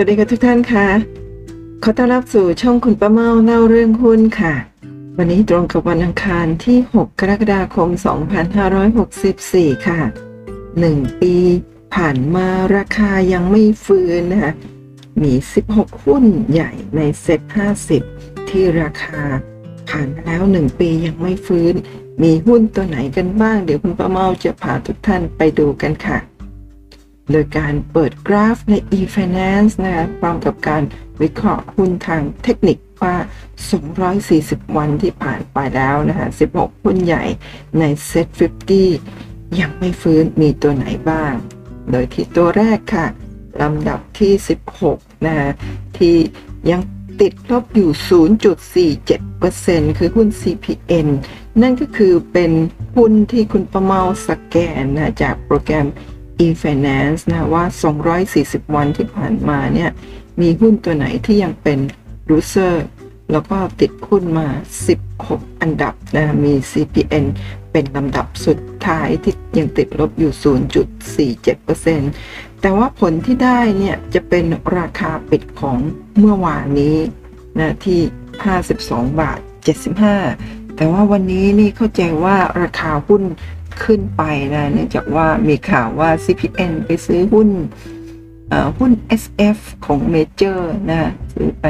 สวัสดีค่ะทุกท่านค่ะ ขอต้อนรับสู่ช่องคุณป้าเมาเล่าเรื่องหุ้นค่ะ วันนี้ตรงกับวันอังคารที่ 6 กรกฎาคม 2564 ค่ะ 1 ปีผ่านมาราคายังไม่ฟื้นนะคะ มี 16 หุ้นใหญ่ในเซ็ต50 ที่ราคาผ่านมาแล้ว 1 ปียังไม่ฟื้น มีหุ้นตัวไหนกันบ้าง เดี๋ยวคุณป้าเมาจะพาทุกท่านไปดูกันค่ะ โดยการเปิดกราฟใน e-finance นะคะพร้อมกับการวิเคราะห์หุ้นทางเทคนิคว่า 240 วันที่ผ่านไปแล้วนะคะ16 หุ้นใหญ่ใน Set 50 ยังไม่ฟื้นมีตัวไหนบ้าง โดยที่ตัวแรกค่ะ ลำดับที่ 16 นะคะที่ยังติดลบอยู่ 0.47%คือหุ้น CPN นั่นก็คือเป็นหุ้นที่คุณประเมาสแกนนะจากโปรแกรม e-finance นะว่า 240 วันที่ผ่านมาเนี่ยมีหุ้นตัวไหนที่ยังเป็นรูเซอร์แล้วก็ติดหุ้นมา 16 อันดับนะมี CPN เป็นลำดับสุดท้ายที่ยังติดลบอยู่ 0.47%แต่ว่าผลที่ได้เนี่ยจะเป็นราคาปิดของเมื่อวานนี้นะที่ 52 บาท 75 แต่ว่าวันนี้นี่เข้าใจว่าราคาหุ้น ขึ้นไปนะเนื่องจากว่ามีข่าวว่า CPN ไปซื้อหุ้นหุ้น SF ของเมเจอร์นะซื้อไป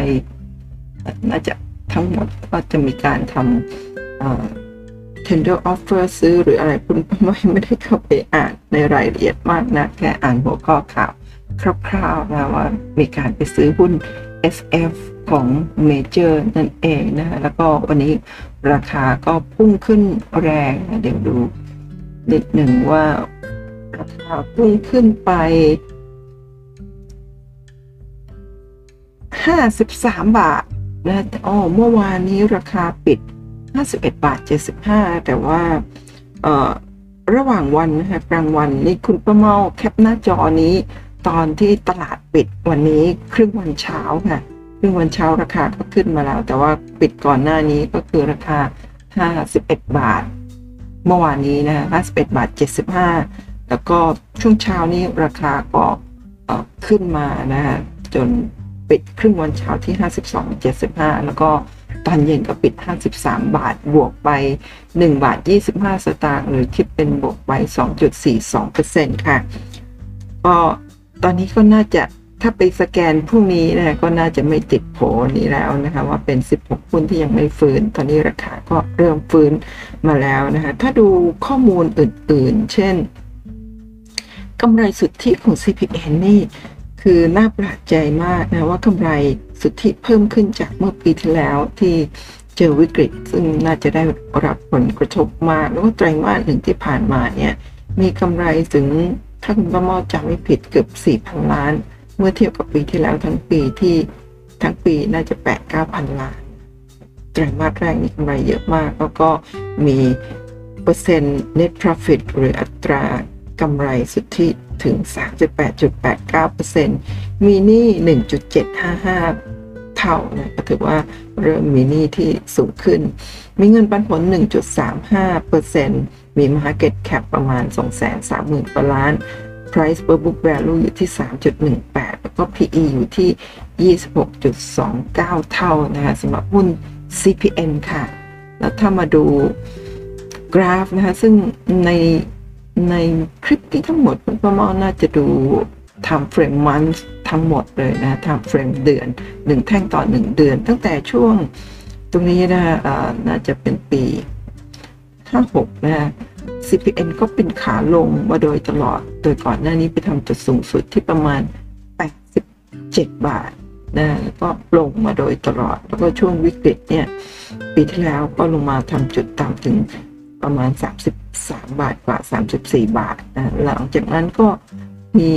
น่าจะทั้งหมดก็จะมีการทำ tender offer ซื้อหรืออะไรคุณไม่ไม่ได้เข้าไปอ่านในรายละเอียดมากนะ แค่อ่านหัวข้อข่าวคร่าวๆนะว่ามีการไปซื้อหุ้น SF ของเมเจอร์นั่นเองนะแล้วก็วันนี้ราคาก็พุ่งขึ้นแรงนะเดี๋ยวดู นิดหนึ่งว่ากราคาพุ่งขึ้นไป53บสามบาทนะอ๋อเมื่อวานนี้ราคาปิด51บเอ็ดบาท75แต่ว่าเอ่อระหว่างวันนะคะกลางวันนี่คุณประเมาแคปหน้าจอนี้ ตอนที่ตลาดปิดวันนี้ครึ่งวันเช้าค่ะครึ่งวันเช้าราคาก็ขึ้นมาแล้ว แต่ว่าปิดก่อนหน้านี้ก็คือราคา 51 บาท เมื่อวานนี้นะฮะ51บาท75แล้วก็ช่วงเช้านี้ราคาก็ขึ้นมานะฮะจนปิดครึ่งวันเช้าที่ 52 75 แล้วก็ตอนเย็นก็ปิด 53 บาท บวกไป 1 บาท 25 สตางค์หรือคิดเป็นบวกไป 2.42%ค่ะก็ตอนนี้ก็น่าจะ ถ้าไปสแกนพรุ่งนี้นะก็น่าจะไม่ติดโผนี้แล้วนะคะ ว่าเป็น 16 หุ้นที่ยังไม่ฟื้น ตอนนี้ราคาก็เริ่มฟื้นมาแล้วนะคะ ถ้าดูข้อมูลอื่นๆ เช่นกำไรสุทธิของ CPN นี่คือน่าประหลาดใจมากนะว่ากำไรสุทธิเพิ่มขึ้นจากเมื่อปีที่แล้วที่เจอวิกฤต ซึ่งน่าจะได้รับผลกระทบมาก แล้วก็ไตรมาสหนึ่งที่ผ่านมาเนี่ยมีกำไรถึงถ้าคุณประมอจำไม่ผิดเกือบ4,000 ล้าน เมื่อเทียบกับปีที่แล้วทั้งปีที่ทั้งปีน่าจะแปดเก้าพันล้านไตรมาสแรกนี่กำไรเยอะมาก แล้วก็มีเปอร์เซ็นต์ net profit หรืออัตรากำไรสุทธิถึง 38.89%มีหนี้ 1.755 เท่านะก็ถือว่าเริ่มมีหนี้ที่สูงขึ้น มีเงินปันผล 1.35%มี market cap ประมาณ 230,000กว่าล้าน price per book value อยู่ที่ 3.18 แล้วก็ PE อยู่ที่ 26.29 เท่านะคะสำหรับหุ้น CPN ค่ะ แล้วถ้ามาดูกราฟนะคะ ซึ่งในในคลิปที่ทั้งหมดคุณประมาณน่าจะดู time frame month ทั้งหมดเลยนะ time frame เดือน 1 แท่งต่อ 1 เดือน ตั้งแต่ช่วงตรงนี้นะน่าจะเป็นปี 56 นะ CPN ก็เป็นขาลงมาโดยตลอด โดยก่อนหน้านี้ไปทำจุดสูงสุดที่ประมาณ 87 บาทนะก็ลงมาโดยตลอด แล้วก็ช่วงวิกฤตเนี่ยปีที่แล้วก็ลงมาทำจุดต่ำถึงประมาณ 33 บาทกว่า 34 บาทนะหลังจากนั้นก็มี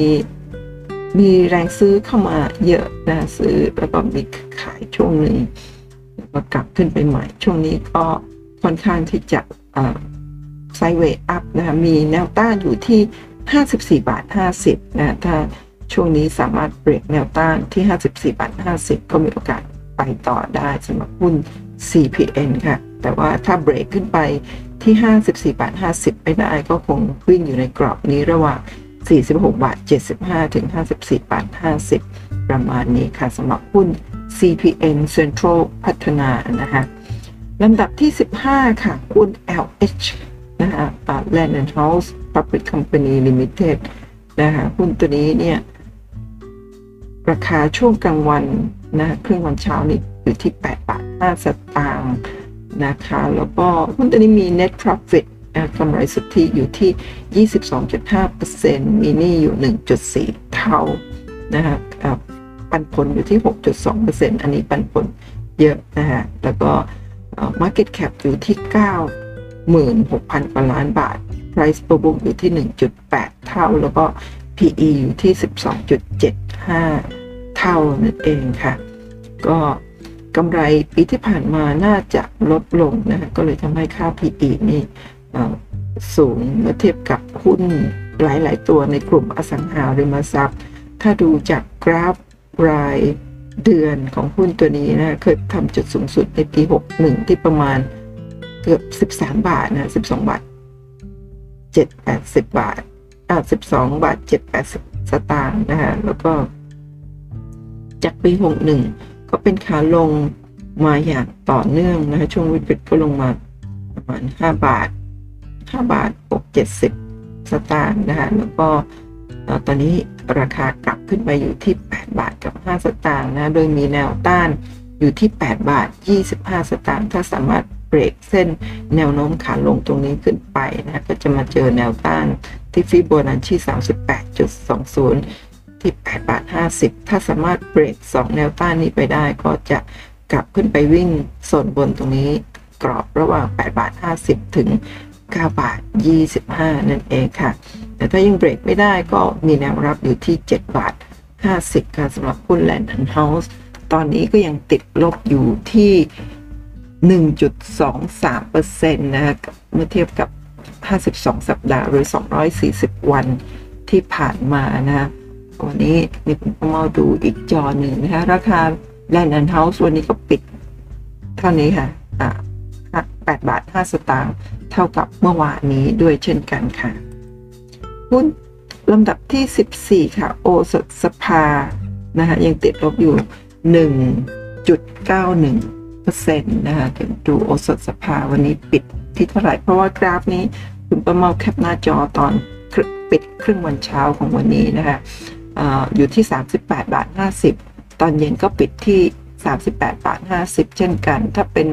มีแรงซื้อเข้ามาเยอะนะซื้อแล้วก็มีขายช่วงหนึ่งแล้วก็กลับขึ้นไปใหม่ ช่วงนี้ก็ค่อนข้างที่จะ ไซเวย์อัพนะคะมีแนวต้านอยู่ที่ 54 บาท 50นะถ้าช่วงนี้สามารถเบรกแนวต้านที่ 54 บาท 50 ก็มีโอกาสไปต่อได้สำหรับหุ้น CPN ค่ะ แต่ว่าถ้าเบรกขึ้นไปที่ 54 บาท 50 ไม่ได้ก็คงวิ่งอยู่ในกรอบนี้ระหว่าง 46 บาท 75 ถึง 54 บาท 50 ประมาณนี้ค่ะสำหรับหุ้น CPN Central พัฒนานะคะลำดับที่ 15 ค่ะหุ้น LH นะคะ Land and House Public Company Limited นะคะหุ้นตัวนี้เนี่ย ราคาช่วงกลางวันนะครึ่งวันเช้านี่อยู่ที่ 8 บาท 5 สตางค์นะคะ แล้วก็หุ้นตัวนี้มี net profit กำไรสุทธิอยู่ที่ 22.5%มีหนี้อยู่ 1.4 เท่านะคะปันผลอยู่ที่ 6.2%อันนี้ปันผลเยอะนะฮะแล้วก็ market cap อยู่ที่ 96,000 กว่าล้านบาท price per book อยู่ที่ 1.8 เท่า แล้วก็ PE อยู่ที่ 12.75 เท่านั่นเองค่ะ ก็กำไรปีที่ผ่านมาน่าจะลดลงนะ ก็เลยทำให้ค่า PE นี่สูงเมื่อเทียบกับหุ้นหลาย ๆ ตัวในกลุ่มอสังหาริมทรัพย์ ถ้าดูจากกราฟรายเดือนของหุ้นตัวนี้นะ เคยทำจุดสูงสุดในปี 61 ที่ประมาณ เกือบ13บาทนะ12บาท7 80บาทอ่า12บาท7 80สตางค์นะฮะแล้วก็ จากปี61ก็เป็นขาลงมาอย่างต่อเนื่องนะคะช่วงวิกฤตก็ลงมาประมาณ5บาท5บาท6 70สตางค์นะคะแล้วก็ตอนนี้ราคากลับขึ้นไปอยู่ที่ 8 บาทกับ 5 สตางค์นะ โดยมีแนวต้านอยู่ที่ 8 บาท 25 สตางค์ ถ้าสามารถ เบรกเส้นแนวโน้มขาลงตรงนี้ขึ้นไปนะก็จะมาเจอแนวต้านที่ฟิโบนัชชี38.20 ที่ 8 บาท 50 ถ้าสามารถเบรก 2 แนวต้านนี้ไปได้ก็จะกลับขึ้นไปวิ่งโซนบนตรงนี้กรอบระหว่าง 8 บาท 50 ถึง 9 บาท 25 นั่นเองค่ะ แต่ถ้ายังเบรกไม่ได้ก็มีแนวรับอยู่ที่ 7 บาท 50 ค่ะสำหรับหุ้น Land and House ตอนนี้ก็ยังติดลบอยู่ที่ 1.23%นะคะเมื่อเทียบกับ 52 สัปดาห์หรือ 240 วันที่ผ่านมานะวันนี้นี่ผมมาดูอีกจอหนึ่งนะคะราคา Land and House วันนี้ก็ปิด เท่านี้ค่ะอ่า8บาท 5 สตางค์เท่ากับเมื่อวานนี้ด้วยเช่นกันค่ะหุ้นลำดับที่ 14 ค่ะ โอสถสภานะคะยังติดลบอยู่ 1.91 นะคะถึงดูโอสถสภาวันนี้ปิดที่เท่าไหร่เพราะว่ากราฟนี้คุณประมาแคปหน้าจอตอนปิดครึ่งวันเช้าของวันนี้นะคะออยู่ที่ 38 บาท 50 ตอนเย็นก็ปิดที่ 38 บาท 50 เช่นกัน ถ้าเป็น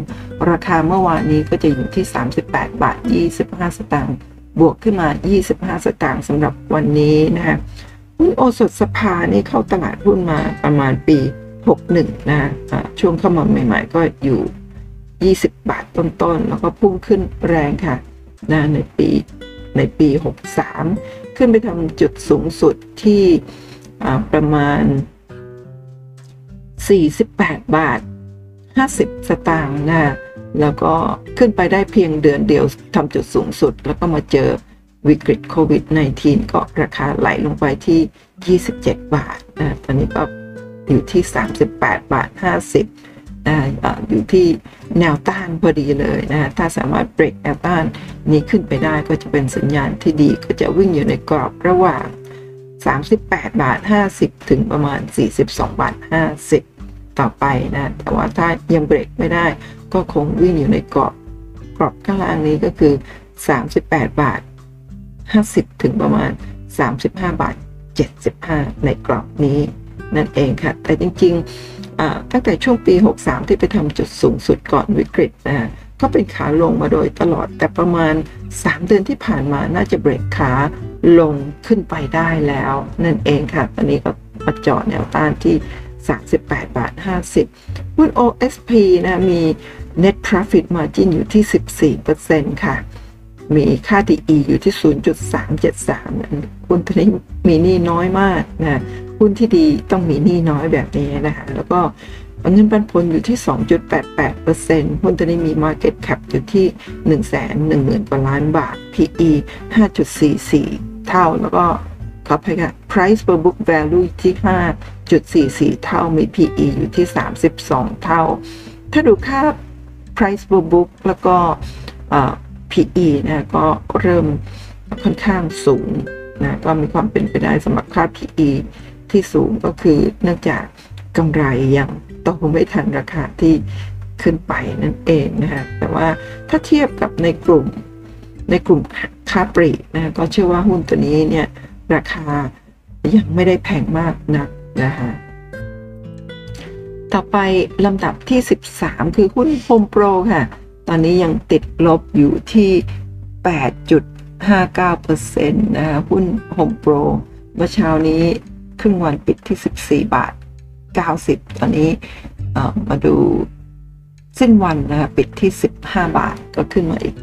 ราคาเมื่อวานนี้ก็จะอยู่ที่ 38 บาท 25 สตางค์บวกขึ้นมา 25 สตางค์สำหรับวันนี้นะคะหุ้นโอสถสภานี่เข้าตลาดหุ้นมาประมาณปี 61นะะช่วงเข้ามาใหม่ๆ ก็อยู่ 20 บาทต้นๆ แล้วก็พุ่งขึ้นแรงค่ะนะในปีในปี 63 ขึ้นไปทำจุดสูงสุดที่ประมาณ 48 บาท 50 สตางค์นะแล้วก็ขึ้นไปได้เพียงเดือนเดียวทำจุดสูงสุด แล้วก็มาเจอวิกฤตโควิด -19 ก็ราคาไหลลงไปที่ 27 บาทนะตอนนี้ก็ อยู่ที่ 38 บาท 50นะอยู่ที่แนวต้านพอดีเลยนะถ้าสามารถเบรกแนวต้านนี้ขึ้นไปได้ก็จะเป็นสัญญาณที่ดีก็จะวิ่งอยู่ในกรอบระหว่าง 38 บาท 50 ถึงประมาณ 42 บาท 50 ต่อไปนะ แต่ว่าถ้ายังเบรกไม่ได้ ก็คงวิ่งอยู่ในกรอบกรอบข้างล่างนี้ก็คือ 38 บาท 50 ถึงประมาณ 35 บาท 75 ในกรอบนี้ นั่นเองค่ะ แต่จริงๆตั้งแต่ช่วงปี 63 ที่ไปทำจุดสูงสุดก่อนวิกฤตนะก็เป็นขาลงมาโดยตลอด แต่ประมาณ 3 เดือนที่ผ่านมาน่าจะเบรกขาลงขึ้นไปได้แล้ว นั่นเองค่ะ ตอนนี้ก็มาจอดแนวต้านที่ 38 บาท 50หุ้น OSP นะมี net profit margin อยู่ที่ 14%ค่ะ มีค่า DE อยู่ที่ 0.373หุ้นตัวนี้มีหนี้น้อยมากนะ หุ้นที่ดีต้องมีหนี้น้อยแบบนี้นะคะ แล้วก็เงินปันผลอยู่ที่ 2.88%หุ้นตัวนี้มี market cap อยู่ที่ 110,000 กว่าล้านบาท PE 5.44 เท่า แล้วก็ขออภัยค่ะ price per book value ที่ 5.44 เท่า มี PE อยู่ที่ 32 เท่า ถ้าดูค่า price per book แล้วก็ PE นะก็เริ่มค่อนข้างสูงนะก็มีความเป็นไปได้สำหรับค่า PE ที่สูงก็คือเนื่องจากกำไรยังโตไม่ทันราคาที่ขึ้นไปนั่นเองนะคะแต่ว่าถ้าเทียบกับในกลุ่มในกลุ่มค้าปลีกนะก็เชื่อว่าหุ้นตัวนี้เนี่ยราคายังไม่ได้แพงมากนักนะคะต่อไปลำดับที่ 13 คือหุ้นโฮมโปรค่ะ ตอนนี้ยังติดลบอยู่ที่ 8.59%นะคะหุ้นโฮมโปรเมื่อเช้านี้ ครึ่งวันปิดที่ 14 บาท 90 ตอนนี้มาดูสิ้นวันนะคะปิดที่ 15 บาทก็ขึ้นมาอีก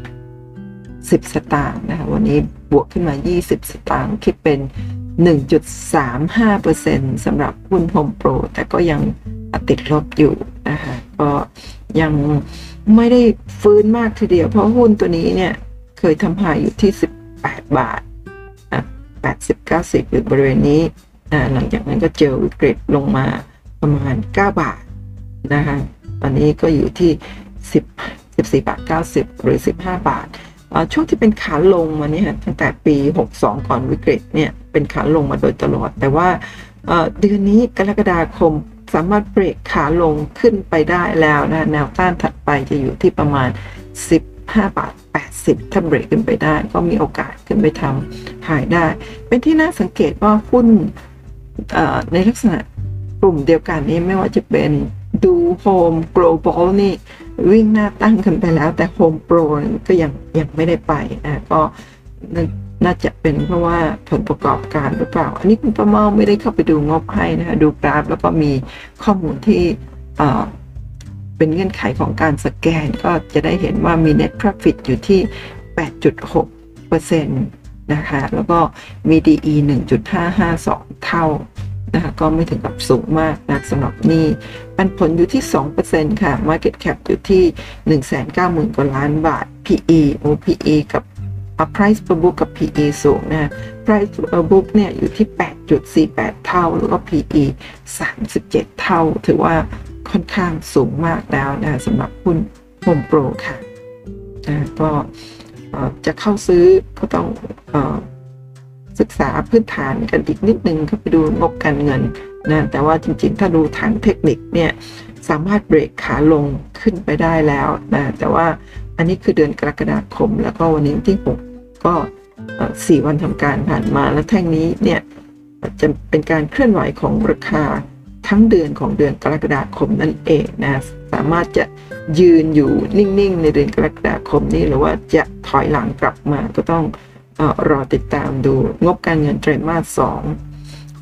10 สตางค์นะคะวันนี้บวกขึ้นมา 20 สตางค์คิดเป็น 1.35%สำหรับหุ้นโฮมโปรแต่ก็ยังติดลบอยู่นะคะก็ยังไม่ได้ฟื้นมากทีเดียว เพราะหุ้นตัวนี้เนี่ย เคยทำหายอยู่ที่ 18 บาท80 90 อยู่บริเวณนี้ หลังจากนั้นก็เจอวิกฤตลงมาประมาณ 9 บาทนะคะตอนนี้ก็อยู่ที่ 10 14บาท90 หรือ 15 บาทช่วงที่เป็นขาลงมาเนี่ยตั้งแต่ปี 62 ก่อนวิกฤตเนี่ยเป็นขาลงมาโดยตลอด แต่ว่าเดือนนี้กรกฎาคมสามารถเบรกขาลงขึ้นไปได้แล้วนะแนวต้านถัดไปจะอยู่ที่ประมาณ 15 บาท 80 ถ้าเบรกขึ้นไปได้ ก็มีโอกาสขึ้นไปทำหายได้ เป็นที่น่าสังเกตว่าหุ้น ในลักษณะกลุ่มเดียวกันนี้ไม่ว่าจะเป็นดูโฮม global นี่วิ่งหน้าตั้งกันไปแล้ว แต่โฮมโปรก็ยังยังไม่ได้ไปนะก็น่าจะเป็นเพราะว่าผลประกอบการหรือเปล่า อันนี้คุณประเมาไม่ได้เข้าไปดูงบให้นะคะดูกราฟแล้วก็มีข้อมูลที่เป็นเงื่อนไขของการสแกนก็จะได้เห็นว่ามี net profit อยู่ที่ 8.6%น นะคะ แล้วก็มี DE 1.552 เท่านะคะก็ไม่ถึงกับสูงมากนะสำหรับนี่ปันผลอยู่ที่ 2%ค่ะ Market Cap อยู่ที่ 190,000 กว่าล้านบาท PE โอ PE กับ price per book กับ PE สูงนะ price per book เนี่ยอยู่ที่ 8.48 เท่า แล้วก็ PE 37 เท่า ถือว่าค่อนข้างสูงมากแล้วนะสำหรับหุ้นโฮมโปรค่ะนะก็ จะเข้าซื้อก็ต้องศึกษาพื้นฐานกันอีกนิดนึงก็ไปดูงบการเงินนะแต่ว่าจริงๆ ถ้าดูทางเทคนิคเนี่ยสามารถเบรกขาลงขึ้นไปได้แล้วนะแต่ว่าอันนี้คือเดือนกรกฎาคม แล้วก็วันนี้ที่ 6 ก็สี่วันทำการผ่านมาแล้วแท่งนี้เนี่ยจะเป็นการเคลื่อนไหวของราคา ทั้งเดือนของเดือนกรกฎาคมนั่นเองนะสามารถจะยืนอยู่นิ่งๆ ในเดือนกรกฎาคมนี้หรือว่าจะถอยหลังกลับมาก็ต้องอรอติดตามดูงบการเงินไตรมาสสอง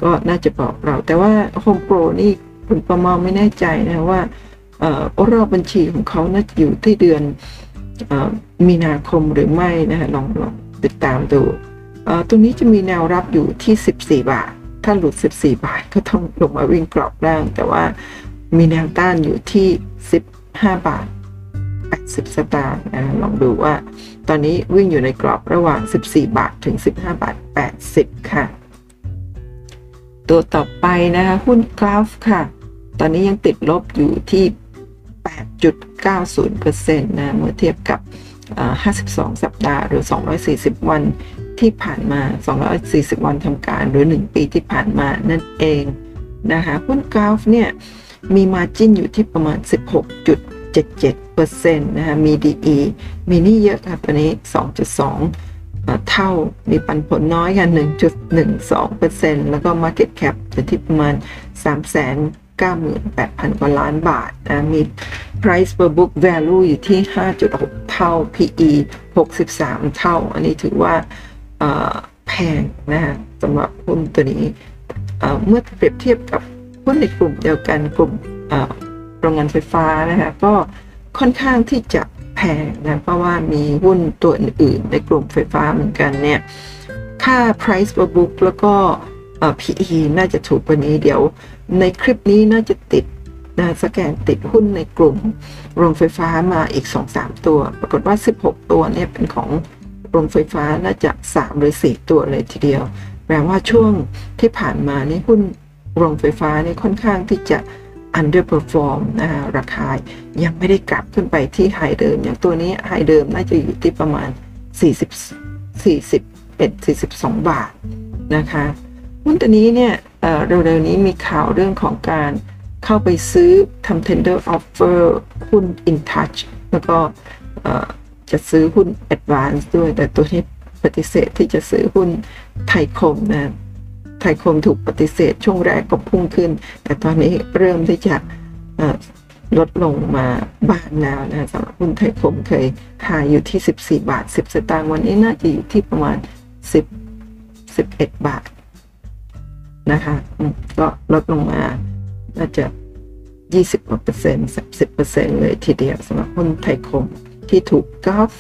ก็น่าจะบอกเรา แต่ว่าโฮมโปรนี่คุณประมาไม่แน่ใจนะว่าอรอบบัญชีของเขาน่าจะอยู่ที่เดือนมีนาคมหรือไม่นะฮะลองลองติดตามดูตรงนี้จะมีแนวรับอยู่ที่ 14 บาท ถ้าหลุด 14 บาทก็ต้องลงมาวิ่งกรอบล่าง แต่ว่ามีแนวต้านอยู่ที่ 15 บาท 80 สตางค์ลองดูว่า ตอนนี้วิ่งอยู่ในกรอบระหว่าง 14 บาทถึง 15 บาท 80 ค่ะ ตัวต่อไปนะคะหุ้นกราฟค่ะ ตอนนี้ยังติดลบอยู่ที่ 8.90%นะเมื่อเทียบกับ 52 สัปดาห์หรือ 240 วัน ที่ผ่านมา 240 วันทำการหรือ 1 ปีที่ผ่านมานั่นเองนะคะหุ้นกราฟเนี่ยมีมาจิ้นอยู่ที่ประมาณ 16.77%นะคะมี DE มีนี่เยอะค่ะตัวนี้ 2.2 เท่า มีปันผลน้อยกัน1.12%แล้วก็ Market Cap อยู่ที่ประมาณ3 0 0 0 0 98,000 กว่าล้านบาทนะมี price per book value อยู่ที่ 5.6 เท่า PE 63 เท่า อันนี้ถือว่า แพงนะฮะสำหรับหุ้นตัวนี้เมื่อเปรียบเทียบกับหุ้นในกลุ่มเดียวกันกลุ่มโรงงานไฟฟ้านะคะก็ค่อนข้างที่จะแพงนะเพราะว่ามีหุ้นตัวอื่นๆในกลุ่มไฟฟ้าเหมือนกันเนี่ยค่า price per book แล้วก็ PE น่าจะถูกกว่านี้เดี๋ยว ในคลิปนี้น่าจะติดนะสแกนติดหุ้นในกลุ่มโรงไฟฟ้ามาอีก 2-3 ตัว ปรากฏว่า 16 ตัวเนี่ยเป็นของ โรงไฟฟ้าน่าจะ 3 หรือ 4 ตัวเลยทีเดียว แปลว่าช่วงที่ผ่านมานี่หุ้นโรงไฟฟ้านี่ค่อนข้างที่จะ underperform นะฮะราคายังไม่ได้กลับขึ้นไปที่ไฮเดิม อย่างตัวนี้ไฮเดิมน่าจะอยู่ที่ประมาณ 40 41 42 บาทนะคะหุ้นตัวนี้เนี่ยเร็วๆนี้มีข่าวเรื่องของการเข้าไปซื้อทำ tender offer หุ้น InTouch แล้วก็ จะซื้อหุ้น Advance ด้วย แต่ตัวนี้ปฏิเสธที่จะซื้อหุ้นไทยคมนะไทยคมถูกปฏิเสธช่วงแรกก็พุ่งขึ้น แต่ตอนนี้เริ่มที่จะลดลงมาบ้างแล้วนะสำหรับหุ้นไทยคมเคยขายอยู่ที่ 14 บาท 10 สตางค์วันนี้น่าจะอยู่ที่ประมาณ 10 11 บาทนะคะก็ลดลงมาน่าจะ 20กว่าเปอร์เซ็นต์30เปอร์เซ็นต์เลยทีเดียวสำหรับหุ้นไทยคม ที่ถูกกอล์ฟ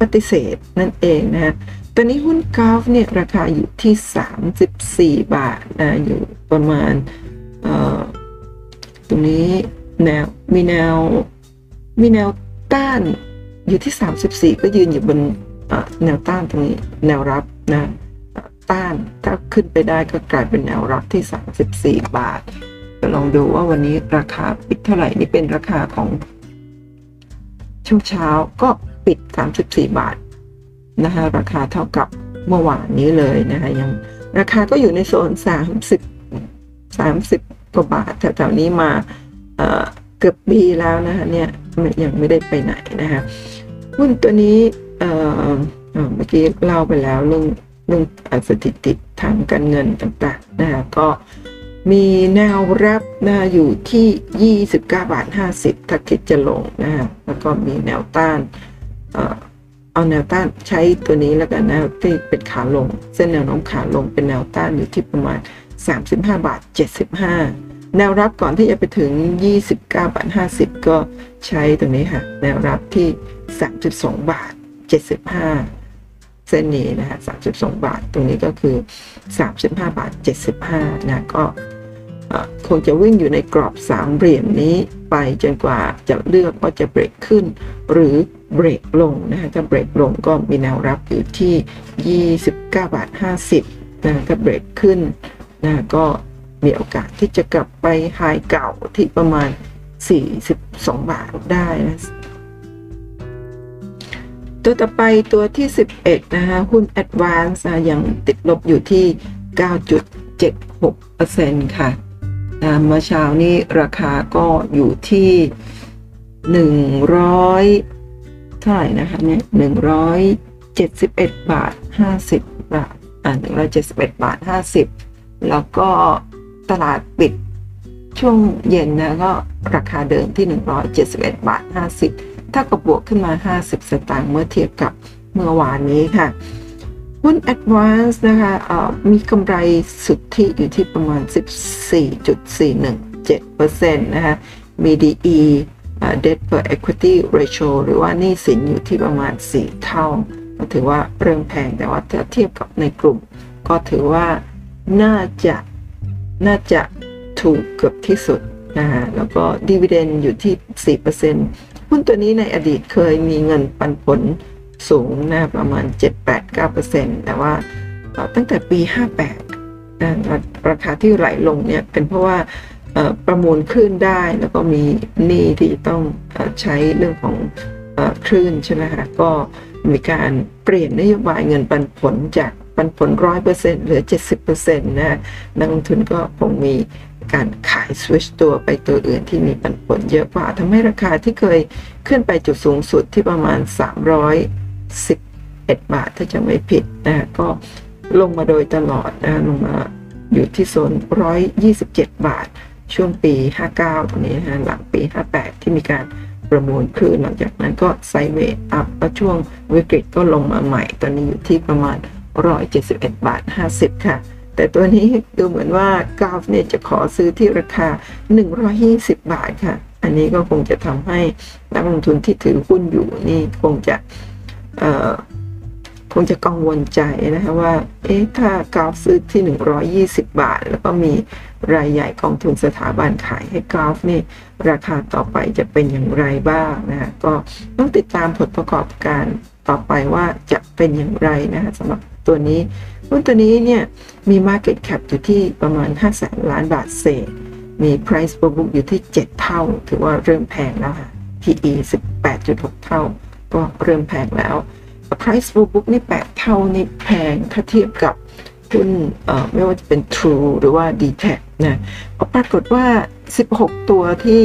ปฏิเสธนั่นเองนะตอนนี้หุ้นกอล์ฟเนี่ยราคาอยู่ที่ 34 บาทนะอยู่ประมาณตรงนี้แนวมีแนวมีแนวต้านอยู่ที่ 34 ก็ยืนอยู่บนแนวต้านตรงนี้แนวรับนะต้านถ้าขึ้นไปได้ก็กลายเป็นแนวรับที่ 34 บาทลองดูว่าวันนี้ราคาปิดเท่าไหร่นี่เป็นราคาของ ช่วงเช้าก็ปิด 34 บาทนะคะราคาเท่ากับเมื่อวานนี้เลยนะคะยังราคาก็อยู่ในโซน 30 30 กว่าบาทแถวๆนี้มาเเกือบปีแล้วนะคะเนี่ยยังไม่ได้ไปไหนนะคะหุ้นตัวนี้เมื่อกี้เล่าไปแล้วเรื่องเรื่องสถิติทางการเงินต่างๆนะคะก็ มีแนวรับนะอยู่ที่ 29บาท50 ถ้าคิดจะลงนะฮะแล้วก็มีแนวต้านเอาแนวต้านใช้ตัวนี้แล้วกันนะที่เป็นขาลง เส้นแนวโน้มขาลงเป็นแนวต้านอยู่ที่ประมาณ 35 บาท 75 แนวรับก่อนที่จะไปถึง 29 บาท 50 ก็ใช้ตัวนี้ค่ะ แนวรับที่ 32 บาท 75 เส้นนี้นะฮะ32 บาท ตรงนี้ก็คือ 35 บาท 75นะก็คงจะวิ่งอยู่ในกรอบสามเหลี่ยมนี้ไปจนกว่าจะเลือกว่าจะเบรกขึ้น หรือเบรกลงนะฮะถ้าเบรกลงก็มีแนวรับอยู่ที่ 29 บาท 50นะถ้าเบรกขึ้นนะก็มีโอกาสที่จะกลับไปไฮเก่าที่ประมาณ 42 บาทได้นะ ตัวต่อไปตัวที่ 11 นะคะ หุ้น Advance ยังติดลบอยู่ที่ 9.76%ค่ะนะเมื่อเช้านี้ราคาก็อยู่ที่หนึ่งร้อยเท่าไหร่นะคะเนี่ยหนึ่งร้อยเจ็ดสิบเอ็ดบาทห้าสิบบาท อ่าหนึ่งร้อยเจ็ดสิบเอ็ดบาทห้าสิบแล้วก็ตลาดปิดช่วงเย็นนะก็ราคาเดิมที่ 171 บาท 50 ถ้ากับบวกขึ้นมา 50 สตางค์เมื่อเทียบกับเมื่อวานนี้ค่ะ หุ้น Advance นะคะมีกำไรสุทธิอยู่ที่ประมาณ 14.417%นะคะมี DE debt per equity ratio หรือว่านี่สินอยู่ที่ประมาณ 4 เท่า ก็ถือว่าเริ่มแพงแต่ว่าถ้าเทียบกับในกลุ่ม ก็ถือว่าน่าจะน่าจะถูกเกือบที่สุดนะฮะแล้วก็ดีเวเดนอยู่ที่ 4% หุ้นตัวนี้ในอดีตเคยมีเงินปันผลสูงนะประมาณ 7-8-9%แต่ว่าตั้งแต่ปี 58นะราคาที่ไหลลงเนี่ยเป็นเพราะว่าประมูลคลื่นได้แล้วก็มีหนี้ที่ต้องใช้เรื่องของคลื่นใช่ไหมคะก็มีการเปลี่ยนนโยบายเงินปันผลจากปันผลร้อยเปอร์เซ็นต์เหลือ70%นะนักลงทุนก็คงมี การขายสวิชตัวไปตัวอื่นที่มีปันผลเยอะกว่าทำให้ราคาที่เคยขึ้นไปจุดสูงสุดที่ประมาณ 311 บาทถ้าจะไม่ผิดนะก็ลงมาโดยตลอดนะลงมาอยู่ที่โซน 127 บาท ช่วงปี 59 ตรงนี้นะหลังปี 58 ที่มีการประมูลคลื่นหลังจากนั้นก็ไซเวทอัพแล้วช่วงวิกฤตก็ลงมาใหม่ ตอนนี้อยู่ที่ประมาณ 171 บาท 50 ค่ะ แต่ตัวนี้ดูเหมือนว่ากราฟเนี่ยจะขอซื้อที่ราคา 120 บาทค่ะ อันนี้ก็คงจะทำให้นักลงทุนที่ถือหุ้นอยู่นี่คงจะคงจะกังวลใจนะคะว่า เอ๊ะ ถ้ากราฟซื้อที่ 120 บาท แล้วก็มีรายใหญ่กองทุนสถาบันขายให้กราฟนี่ ราคาต่อไปจะเป็นอย่างไรบ้างนะคะก็ต้องติดตามผลประกอบการต่อไปว่าจะเป็นอย่างไรนะคะสำหรับตัวนี้ หุ้นตัวนี้เนี่ยมี Market Cap อยู่ที่ประมาณ5แสนล้านบาทเศษ มี Price per book อยู่ที่ 7 เท่า ถือว่าเริ่มแพงแล้วค่ะ PE 18.6 เท่า ก็เริ่มแพงแล้ว Price per book นี่ 8 เท่านี่แพงถ้าเทียบกับหุ้นไม่ว่าจะเป็น True หรือว่า d t แทนะปรากฏว่า 16 ตัวที่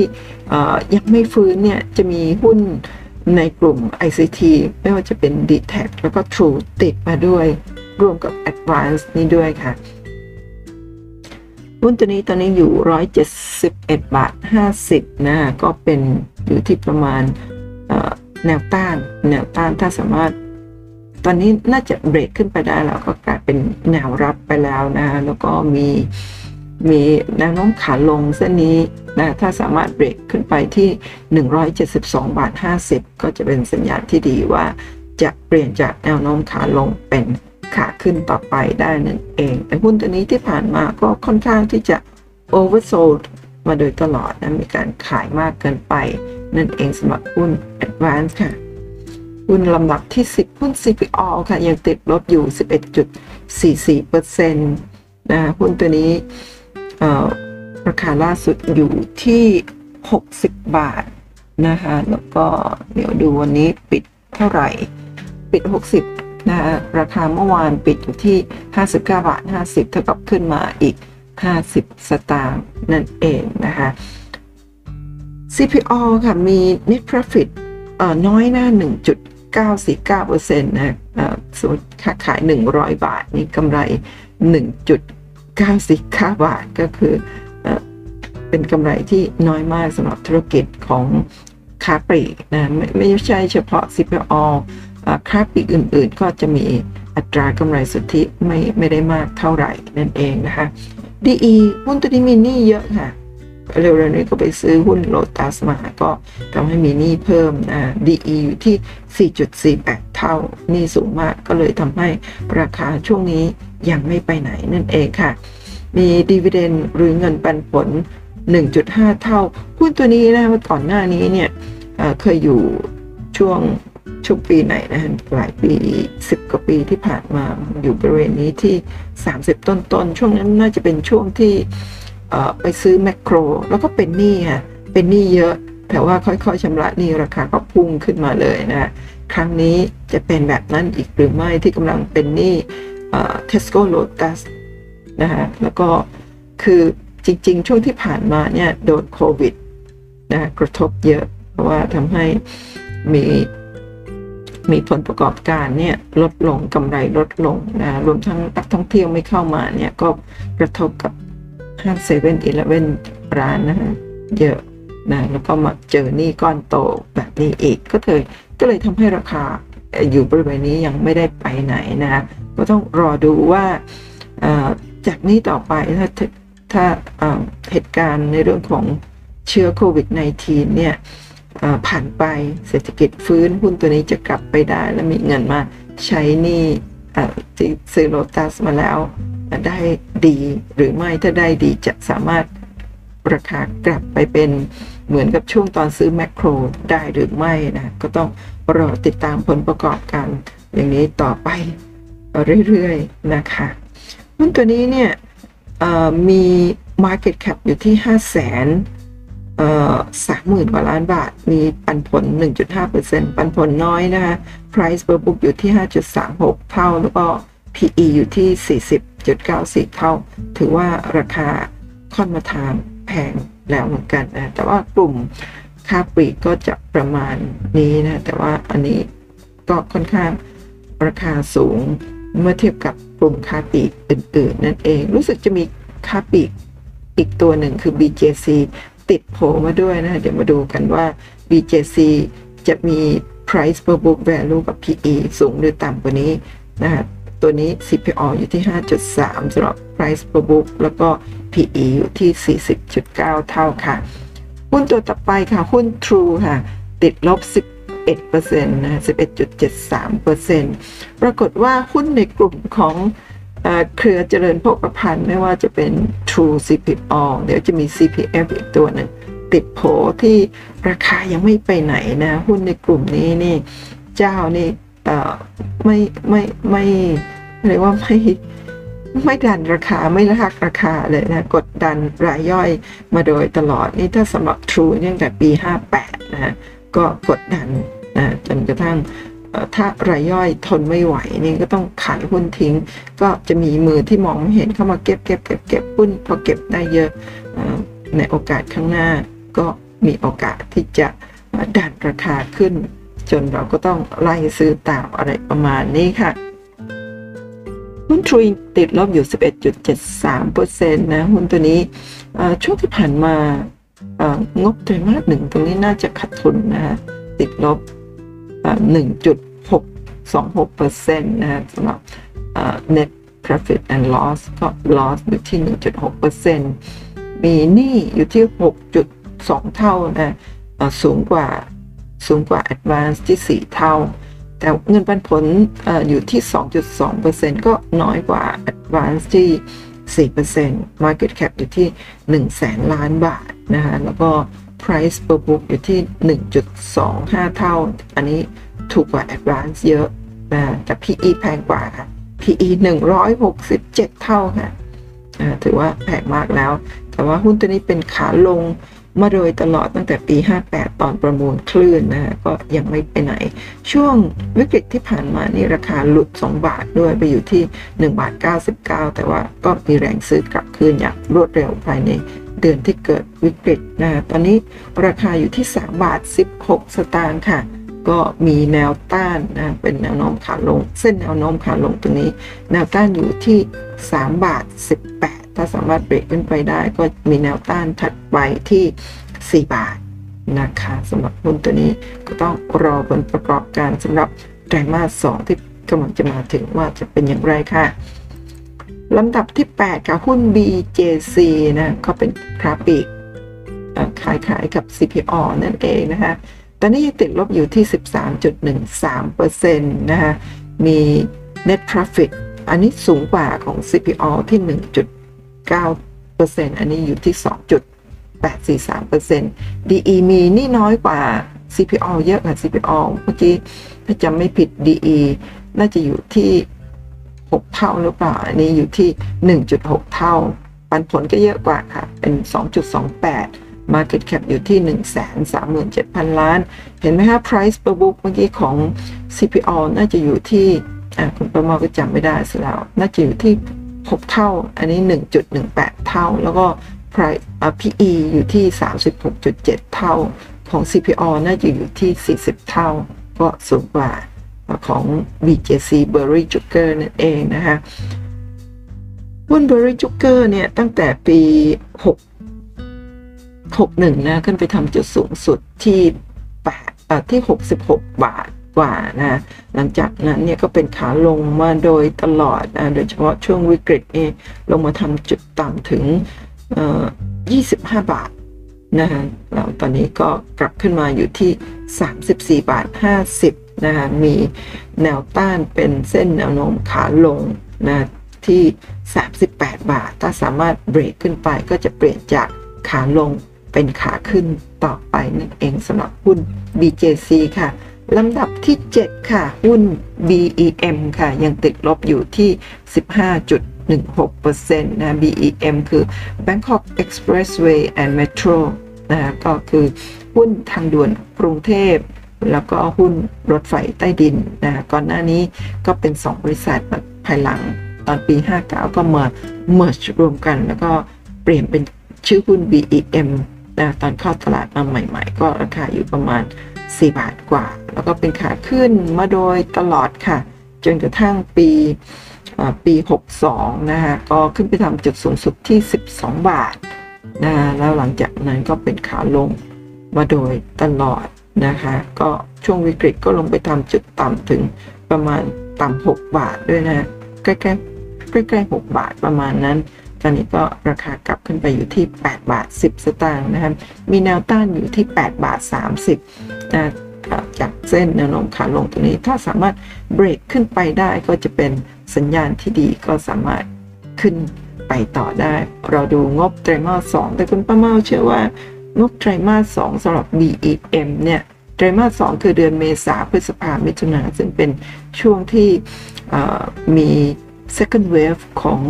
ยังไม่ฟื้นเนี่ยจะมีหุ้นในกลุ่ม ICT ไม่ว่าจะเป็น d t แทแล้วก็ True ติดมาด้วย รวมกับ Advance นี้ด้วยค่ะ หุ้นตัวนี้ตอนนี้อยู่ 171 บาท 50 นะ ก็เป็นอยู่ที่ประมาณแนวต้าน แนวต้านถ้าสามารถ ตอนนี้น่าจะเบรกขึ้นไปได้แล้วก็กลายเป็นแนวรับไปแล้วนะแล้วก็มีมีแนวโน้มขาลงเส้นนี้นะถ้าสามารถเบรกขึ้นไปที่ 172 บาท 50 ก็จะเป็นสัญญาณที่ดีว่าจะเปลี่ยนจากแนวโน้มขาลงเป็น ขาขึ้นต่อไปได้นั่นเอง แต่หุ้นตัวนี้ที่ผ่านมาก็ค่อนข้างที่จะ oversold มาโดยตลอดนะมีการขายมากเกินไป นั่นเองสำหรับหุ้น Advance ค่ะ หุ้นลำดับที่ 10 หุ้น CPO ค่ะ ยังติดลบอยู่ 11.44%นะหุ้นตัวนี้ราคาล่าสุดอยู่ที่ 60 บาทนะคะ แล้วก็เดี๋ยวดูวันนี้ปิดเท่าไหร่ ปิด 60 นะราคาเมื่อวานปิดอยู่ที่ 59 บาท 50 เท่ากับขึ้นมาอีก 50 สตางค์นั่นเองนะคะ CPO ค่ะ มี net profit เอ่อน้อยหน้า 1.949%นะสมมติค่าขาย 100 บาท นี่กำไร 1.949 บาทก็คือเป็นกำไรที่น้อยมากสำหรับธุรกิจของค้าปลีกนะไม่ไม่ใช่เฉพาะ CPO คราปีกอื่นๆ ก็จะมีอัตรากำไรสุทธิไม่ไม่ได้มากเท่าไหร่นั่นเองนะคะ DE หุ้นตัวนี้มีหนี้เยอะค่ะ เร็วๆนี้ก็ไปซื้อหุ้นโลตัสมา ก็ทำให้มีหนี้เพิ่มนะ DE อยู่ที่ 4.48 เท่าหนี้สูงมากก็เลยทำให้ราคาช่วงนี้ยังไม่ไปไหนนั่นเองค่ะ มีดีเวเดนหรือเงินปันผล 1.5 เท่า หุ้นตัวนี้นะก่อนหน้านี้เนี่ยเคยอยู่ช่วง ช่วงปีไหนนะฮะหลายปีสิบกว่าปีที่ผ่านมาอยู่บริเวณนี้ที่ 30 ต้นๆ ช่วงนั้นน่าจะเป็นช่วงที่ไปซื้อแมคโคร แล้วก็เป็นหนี้ค่ะเป็นหนี้เยอะ แต่ว่าค่อยๆชำระหนี้ราคาก็พุ่งขึ้นมาเลยนะครั้งนี้จะเป็นแบบนั้นอีกหรือไม่ที่กำลังเป็นหนี้เทสโก้โลตัสนะฮะแล้วก็คือจริงๆ ช่วงที่ผ่านมาเนี่ยโดนโควิดนะกระทบเยอะ เพราะว่าทำให้มี มีผลประกอบการเนี่ยลดลงกำไรลดลงนะรวมทั้งนักท่องเที่ยวไม่เข้ามาเนี่ยก็กระทบกับห้างเซเว่นอีเลฟเว่นร้านนะฮะเยอะนะแล้วก็มาเจอหนี้ก้อนโตแบบนี้อีกก็เลยก็เลยทำให้ราคาอยู่บริเวณนี้ยังไม่ได้ไปไหนนะก็ต้องรอดูว่าจากนี้ต่อไปถ้าถ้าเหตุการณ์ในเรื่องของเชื้อโควิด -19 เนี่ย ผ่านไปเศรษฐกิจฟื้นหุ้นตัวนี้จะกลับไปได้ และมีเงินมาใช้นี่ซื้อโลตัสมาแล้วได้ดีหรือไม่ถ้าได้ดีจะสามารถราคากลับไปเป็นเหมือนกับช่วงตอนซื้อแมคโครได้หรือไม่นะก็ต้องรอติดตามผลประกอบการอย่างนี้ต่อไปเรื่อยๆนะคะหุ้นตัวนี้เนี่ยมี Market Cap อยู่ที่ 5 0 0 0 0 0 สามหมื่นกว่าล้านบาท มีปันผล 1.5%ปันผลน้อยนะคะ price per book อยู่ที่ 5.36 เท่า แล้วก็ PE อยู่ที่ 40.94 เท่า ถือว่าราคาค่อนมาทางแพงแล้วเหมือนกันนะ แต่ว่ากลุ่มค่าปลีกก็จะประมาณนี้นะ แต่ว่าอันนี้ก็ค่อนข้างราคาสูงเมื่อเทียบกับกลุ่มค้าปลีกอื่น ๆ นั่นเอง รู้สึกจะมีค้าปลีกอีกตัวหนึ่งคือ BJC ติดโผลมาด้วยนะเดี๋ยวมาดูกันว่า BJC จะมี price per book value กับ PE สูงหรือต่ำกว่านี้นะะตัวนี้ CPO อยู่ที่ 5.3สำหรับ price per book แล้วก็ PE อยู่ที่ 40.9 เท่าค่ะ หุ้นตัวต่อไปค่ะ หุ้น True ค่ะ ติดลบ 11%นะ11.73%ปรากฏว่าหุ้นในกลุ่มของ เครือเจริญโภคภัณฑ์ไม่ว่าจะเป็น True CPO เดี๋ยวจะมี CPF อีกตัวหนึ่งติดโผที่ราคายังไม่ไปไหนนะหุ้นในกลุ่มนี้นี่เจ้านี่ไม่ไม่ไม่เรียกว่าไม่ไม่ดันราคาไม่ลักราคาเลยนะ กดดันรายย่อยมาโดยตลอดนี่ถ้าสำหรับ True ตั้งแต่ปี 58 นะก็กดดันนะจนกระทั่ง ถ้ารายย่อยทนไม่ไหวนี่ก็ต้องขายหุ้นทิ้ง ก็จะมีมือที่มองไม่เห็นเข้ามาเก็บเก็บเก็บเก็บหุ้นพอเก็บได้เยอะในโอกาสข้างหน้า ก็มีโอกาสที่จะดันราคาขึ้น จนเราก็ต้องไล่ซื้อตามอะไรประมาณนี้ค่ะหุ้นทรีติดลบอยู่ 11.73%นะหุ้นตัวนี้ช่วงที่ผ่านมางบไตรมาสหนึ่งตรงนี้น่าจะขาดทุนนะฮะติดลบ1จุด 6.26%นะฮะสำหรับ net profit and loss ก็ loss อยู่ที่ 1.6%มีหนี้อยู่ที่ 6.2 เท่านะสูงกว่าสูงกว่า advance ที่ 4 เท่า แต่เงินปันผลออยู่ที่ 2.2%ก็น้อยกว่า advance ที่ 4% market cap อยู่ที่ 1 0 0 0ล้านบาทนะฮะแล้วก็ price per book อยู่ที่ 1.25 เท่า อันนี้ ถูกกว่า advance เยอะนะแต่ PE แพงกว่าค่ะ PE 167 เท่าค่ะถือว่าแพงมากแล้ว แต่ว่าหุ้นตัวนี้เป็นขาลงมาโดยตลอดตั้งแต่ปี 58 ตอนประมูลคลื่นนะะก็ยังไม่ไปไหน ช่วงวิกฤตที่ผ่านมานี่ราคาหลุด 2 บาทด้วยไปอยู่ที่ 1 บาท 99 แต่ว่าก็มีแรงซื้อกลับคืนอย่างรวดเร็วภายในเดือนที่เกิดวิกฤตนะตอนนี้ราคาอยู่ที่ 3 บาท 16 สตางค์ค่ะ ก็มีแนวต้านนะเป็นแนวโน้มขาลง เส้นแนวโน้มขาลงตรงนี้ แนวต้านอยู่ที่ 3 บาท 18 ถ้าสามารถเบรกขึ้นไปได้ก็มีแนวต้านถัดไปที่ 4 บาทนะคะสำหรับหุ้นตัวนี้ก็ต้องรอผลประกอบการสำหรับไตรมาส 2 ที่กำลังจะมาถึงว่าจะเป็นอย่างไรค่ะลำดับที่ 8 ค่ะหุ้น BJC นะเขาเป็นคราปีกขายขายกับ CPO นั่นเองนะคะ ตอนนี้ยังติดลบอยู่ที่ 13.13%นะคะมี net profit อันนี้สูงกว่าของ CPO ที่ 1.9%อันนี้อยู่ที่ 2.843% DE มีนี่น้อยกว่า CPO เยอะกว่า CPO เมื่อกี้ถ้าจำไม่ผิด DE น่าจะอยู่ที่ 6 เท่าหรือเปล่า อันนี้อยู่ที่ 1.6 เท่า ปันผลก็เยอะกว่าค่ะ เป็น 2.28 Market Cap อยู่ที่ 137,000 ล้าน เห็นไหมคะ Price per book เมื่อกี้ของ CPO น่าจะอยู่ที่คุณประมาก็จำไม่ได้สิแล้ว น่าจะอยู่ที่ 6 เท่า อันนี้ 1.18 เท่า แล้วก็ Price PE อยู่ที่ 36.7 เท่า ของ CPO น่าจะอยู่ที่ 40 เท่า ก็สูงกว่าของ BJC Berry Juker นั่นเองนะคะหุ้น Berry Juker เนี่ย ตั้งแต่ปี 6 61 นะ ขึ้นไปทำจุดสูงสุดที่8ที่ 66 บาทกว่านะ หลังจากนั้นเนี่ยก็เป็นขาลงมาโดยตลอดนะโดยเฉพาะช่วงวิกฤตนี่ลงมาทำจุดต่ำถึง 25 บาทนะฮะแล้วตอนนี้ก็กลับขึ้นมาอยู่ที่ 34 บาท 50นะคะมีแนวต้านเป็นเส้นแนวโน้มขาลงนะที่ 38 บาท ถ้าสามารถเบรกขึ้นไปก็จะเปลี่ยนจากขาลง เป็นขาขึ้นต่อไปนั่นเองสำหรับหุ้น BJC ค่ะลำดับที่ 7 ค่ะ หุ้น BEM ค่ะ ยังติดลบอยู่ที่ 15.16%นะ BEM คือ Bangkok Expressway and Metro นะก็คือหุ้นทางด่วนกรุงเทพ แล้วก็หุ้นรถไฟใต้ดินนะก่อนหน้านี้ก็เป็น 2 บริษัทภายหลังตอนปี 59 ก็มา merge รวมกัน แล้วก็เปลี่ยนเป็นชื่อหุ้น BEM นะตอนเข้าตลาดมาใหม่ ๆ ก็ราคาอยู่ประมาณ 4 บาทกว่า แล้วก็เป็นขาขึ้นมาโดยตลอดค่ะ จนกระทั่งปีปี 62 นะคะก็ขึ้นไปทำจุดสูงสุดที่ 12 บาทนะแล้วหลังจากนั้นก็เป็นขาลงมาโดยตลอดนะคะ ก็ช่วงวิกฤตก็ลงไปทำจุดต่ำถึงประมาณต่ำ6บาทด้วยนะ ใกล้ๆใกล้ๆ6บาทประมาณนั้น ตอนนี้ก็ราคากลับขึ้นไปอยู่ที่ 8 บาท 10 สตางค์นะครับ มีแนวต้านอยู่ที่ 8 บาท 30นะจากเส้นแนวโน้มขาลงตรงนี้ ถ้าสามารถเบรกขึ้นไปได้ก็จะเป็นสัญญาณที่ดีก็สามารถขึ้นไปต่อได้ เราดูงบไตรมาส 2 แต่คุณป้าเมาเชื่อว่างบไตรมาส 2สำหรับ BEM เนี่ยไตรมาส 2 คือเดือนเมษาพฤษภามิถุนาซึ่งเป็นช่วงที่มี second wave ของ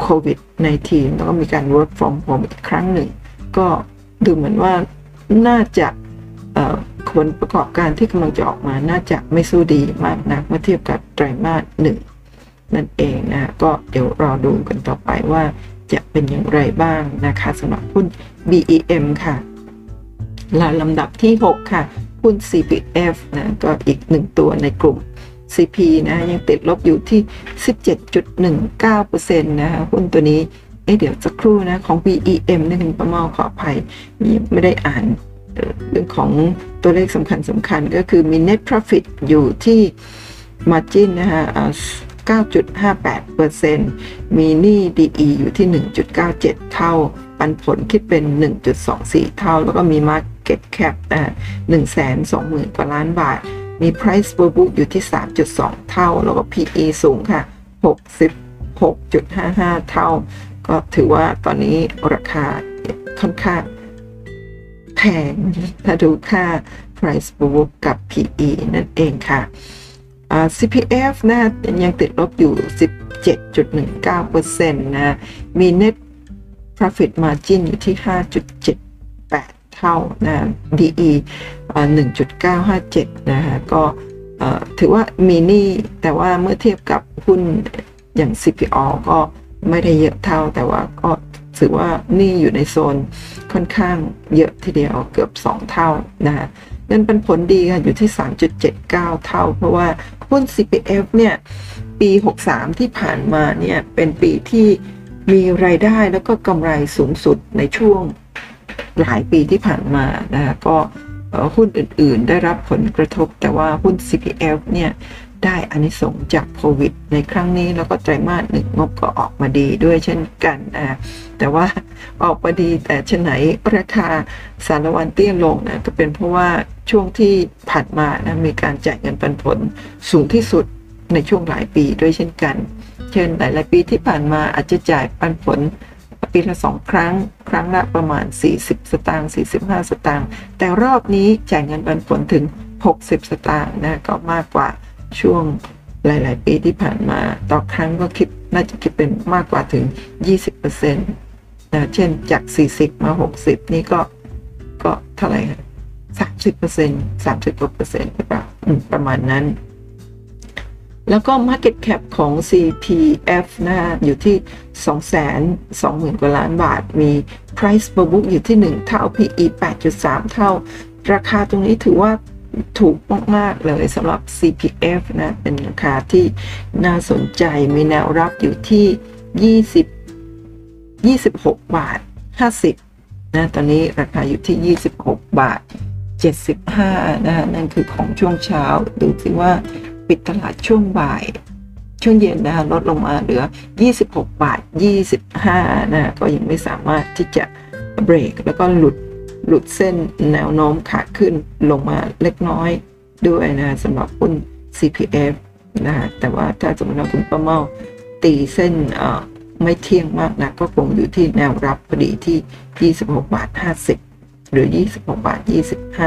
โควิด -19 แล้วก็มีการ work from home อีกครั้งหนึ่ง ก็ดูเหมือนว่าน่าจะผลประกอบการที่กำลังจะออกมาน่าจะไม่สู้ดีมากนักเมื่อเทียบกับไตรมาสหนึ่งนั่นเองนะก็เดี๋ยวรอดูกันต่อไปว่าจะเป็นอย่างไรบ้างนะคะสำหรับหุ้น BEM ค่ะลาลำดับที่ 6 ค่ะหุ้น CPF นะก็อีกหนึ่งตัวในกลุ่ม CP นะยังติดลบอยู่ที่ 17.19%นะคะหุ้นตัวนี้เอ๊ะเดี๋ยวสักครู่นะ ของ BEM นี่คุณประมาขออภัยมีไม่ได้อ่านเรื่องของตัวเลขสำคัญสำคัญก็คือมี net profit อยู่ที่ margin นะคะ9.58%มีหนี้ DE อยู่ที่ 1.97 เท่า ปันผลคิดเป็น 1.24 เท่า แล้วก็มี market cap อ่า120,000 กว่าล้านบาท มี price per book อยู่ที่ 3.2 เท่า แล้วก็ PE สูงค่ะ 66.55 เท่า ก็ถือว่าตอนนี้ราคาค่อนข้างแพงถ้าดูค่า price per book กับ PE นั่นเองค่ะ CPF นะยังติดลบอยู่ 17.19%นะ มี net profit margin อยู่ที่ 5.78เท่านะ DE 1.957 นะคะก็ถือว่ามีนี้แต่ว่าเมื่อเทียบกับหุ้นอย่าง CPO ก็ไม่ได้เยอะเท่าแต่ว่าก็ถือว่านี่อยู่ในโซนค่อนข้างเยอะทีเดียวเกือบ 2 เท่านะเงินเป็นผลดีค่ะอยู่ที่ 3.79 เท่า เพราะว่าหุ้น CPF เนี่ย ปี 63 ที่ผ่านมาเนี่ย เป็นปีที่มีรายได้แล้วก็กำไรสูงสุดในช่วง หลายปีที่ผ่านมานะก็หุ้นอื่นๆ ได้รับผลกระทบแต่ว่าหุ้น CPF เนี่ยได้อานิสงจากโควิด ในครั้งนี้แล้วก็ไตรมาสหนึ่งงบก็ออกมาดีด้วยเช่นกันนะแต่ว่าออกมาดีแต่ชไหนราคาสารวันเตี้ยลงนะก็เป็นเพราะว่าช่วงที่ผ่านมานะมีการจ่ายเงินปันผลสูงที่สุดในช่วงหลายปีด้วยเช่นกัน เช่นหลาย ๆ ปีที่ผ่านมาอาจจะจ่ายปันผล ปีละสองครั้ง ครั้งละประมาณ 40 สตางค์45 สตางค์แต่รอบนี้จ่ายเงินปันผลถึง 60 สตางค์นะก็มากกว่าช่วงหลาย ๆ ปีที่ผ่านมา ต่อครั้งก็คิดน่าจะคิดเป็นมากกว่าถึง 20%นะเช่นจาก 40 มา 60 นี่ก็ก็เท่าไหร่สามสิบเปอร์เซ็นต์สามสิบกว่าเปอร์เซ็นต์หรือเปล่าประมาณนั้น แล้วก็ Market Cap ของ CPF นะอยู่ที่ 2 2 0 0 0 0 กว่าล้านบาท มี Price per book อยู่ที่ 1 เท่า PE 8.3 เท่า ราคาตรงนี้ถือว่าถูกมาก ๆ เลยสำหรับ CPF นะ เป็นราคาที่น่าสนใจ มีแนวรับอยู่ที่ 20 26 บาท 50 นะ ตอนนี้ราคาอยู่ที่ 26 บาท 75 นะนั่นคือของช่วงเช้า ดูสิว่า ปิดตลาดช่วงบ่าย ช่วงเย็นนะคะลดลงมาเหลือ 26 บาท 25นะก็ยังไม่สามารถที่จะเบรก แล้วก็หลุดหลุดเส้นแนวโน้มขาขึ้นลงมาเล็กน้อยด้วยนะสำหรับหุ้น CPF นะแต่ว่าถ้าสมมติเราคุณประเมาตีเส้นไม่เที่ยงมากนะก็คงอยู่ที่แนวรับพอดีที่ 26 บาท 50 หรือ 26 บาท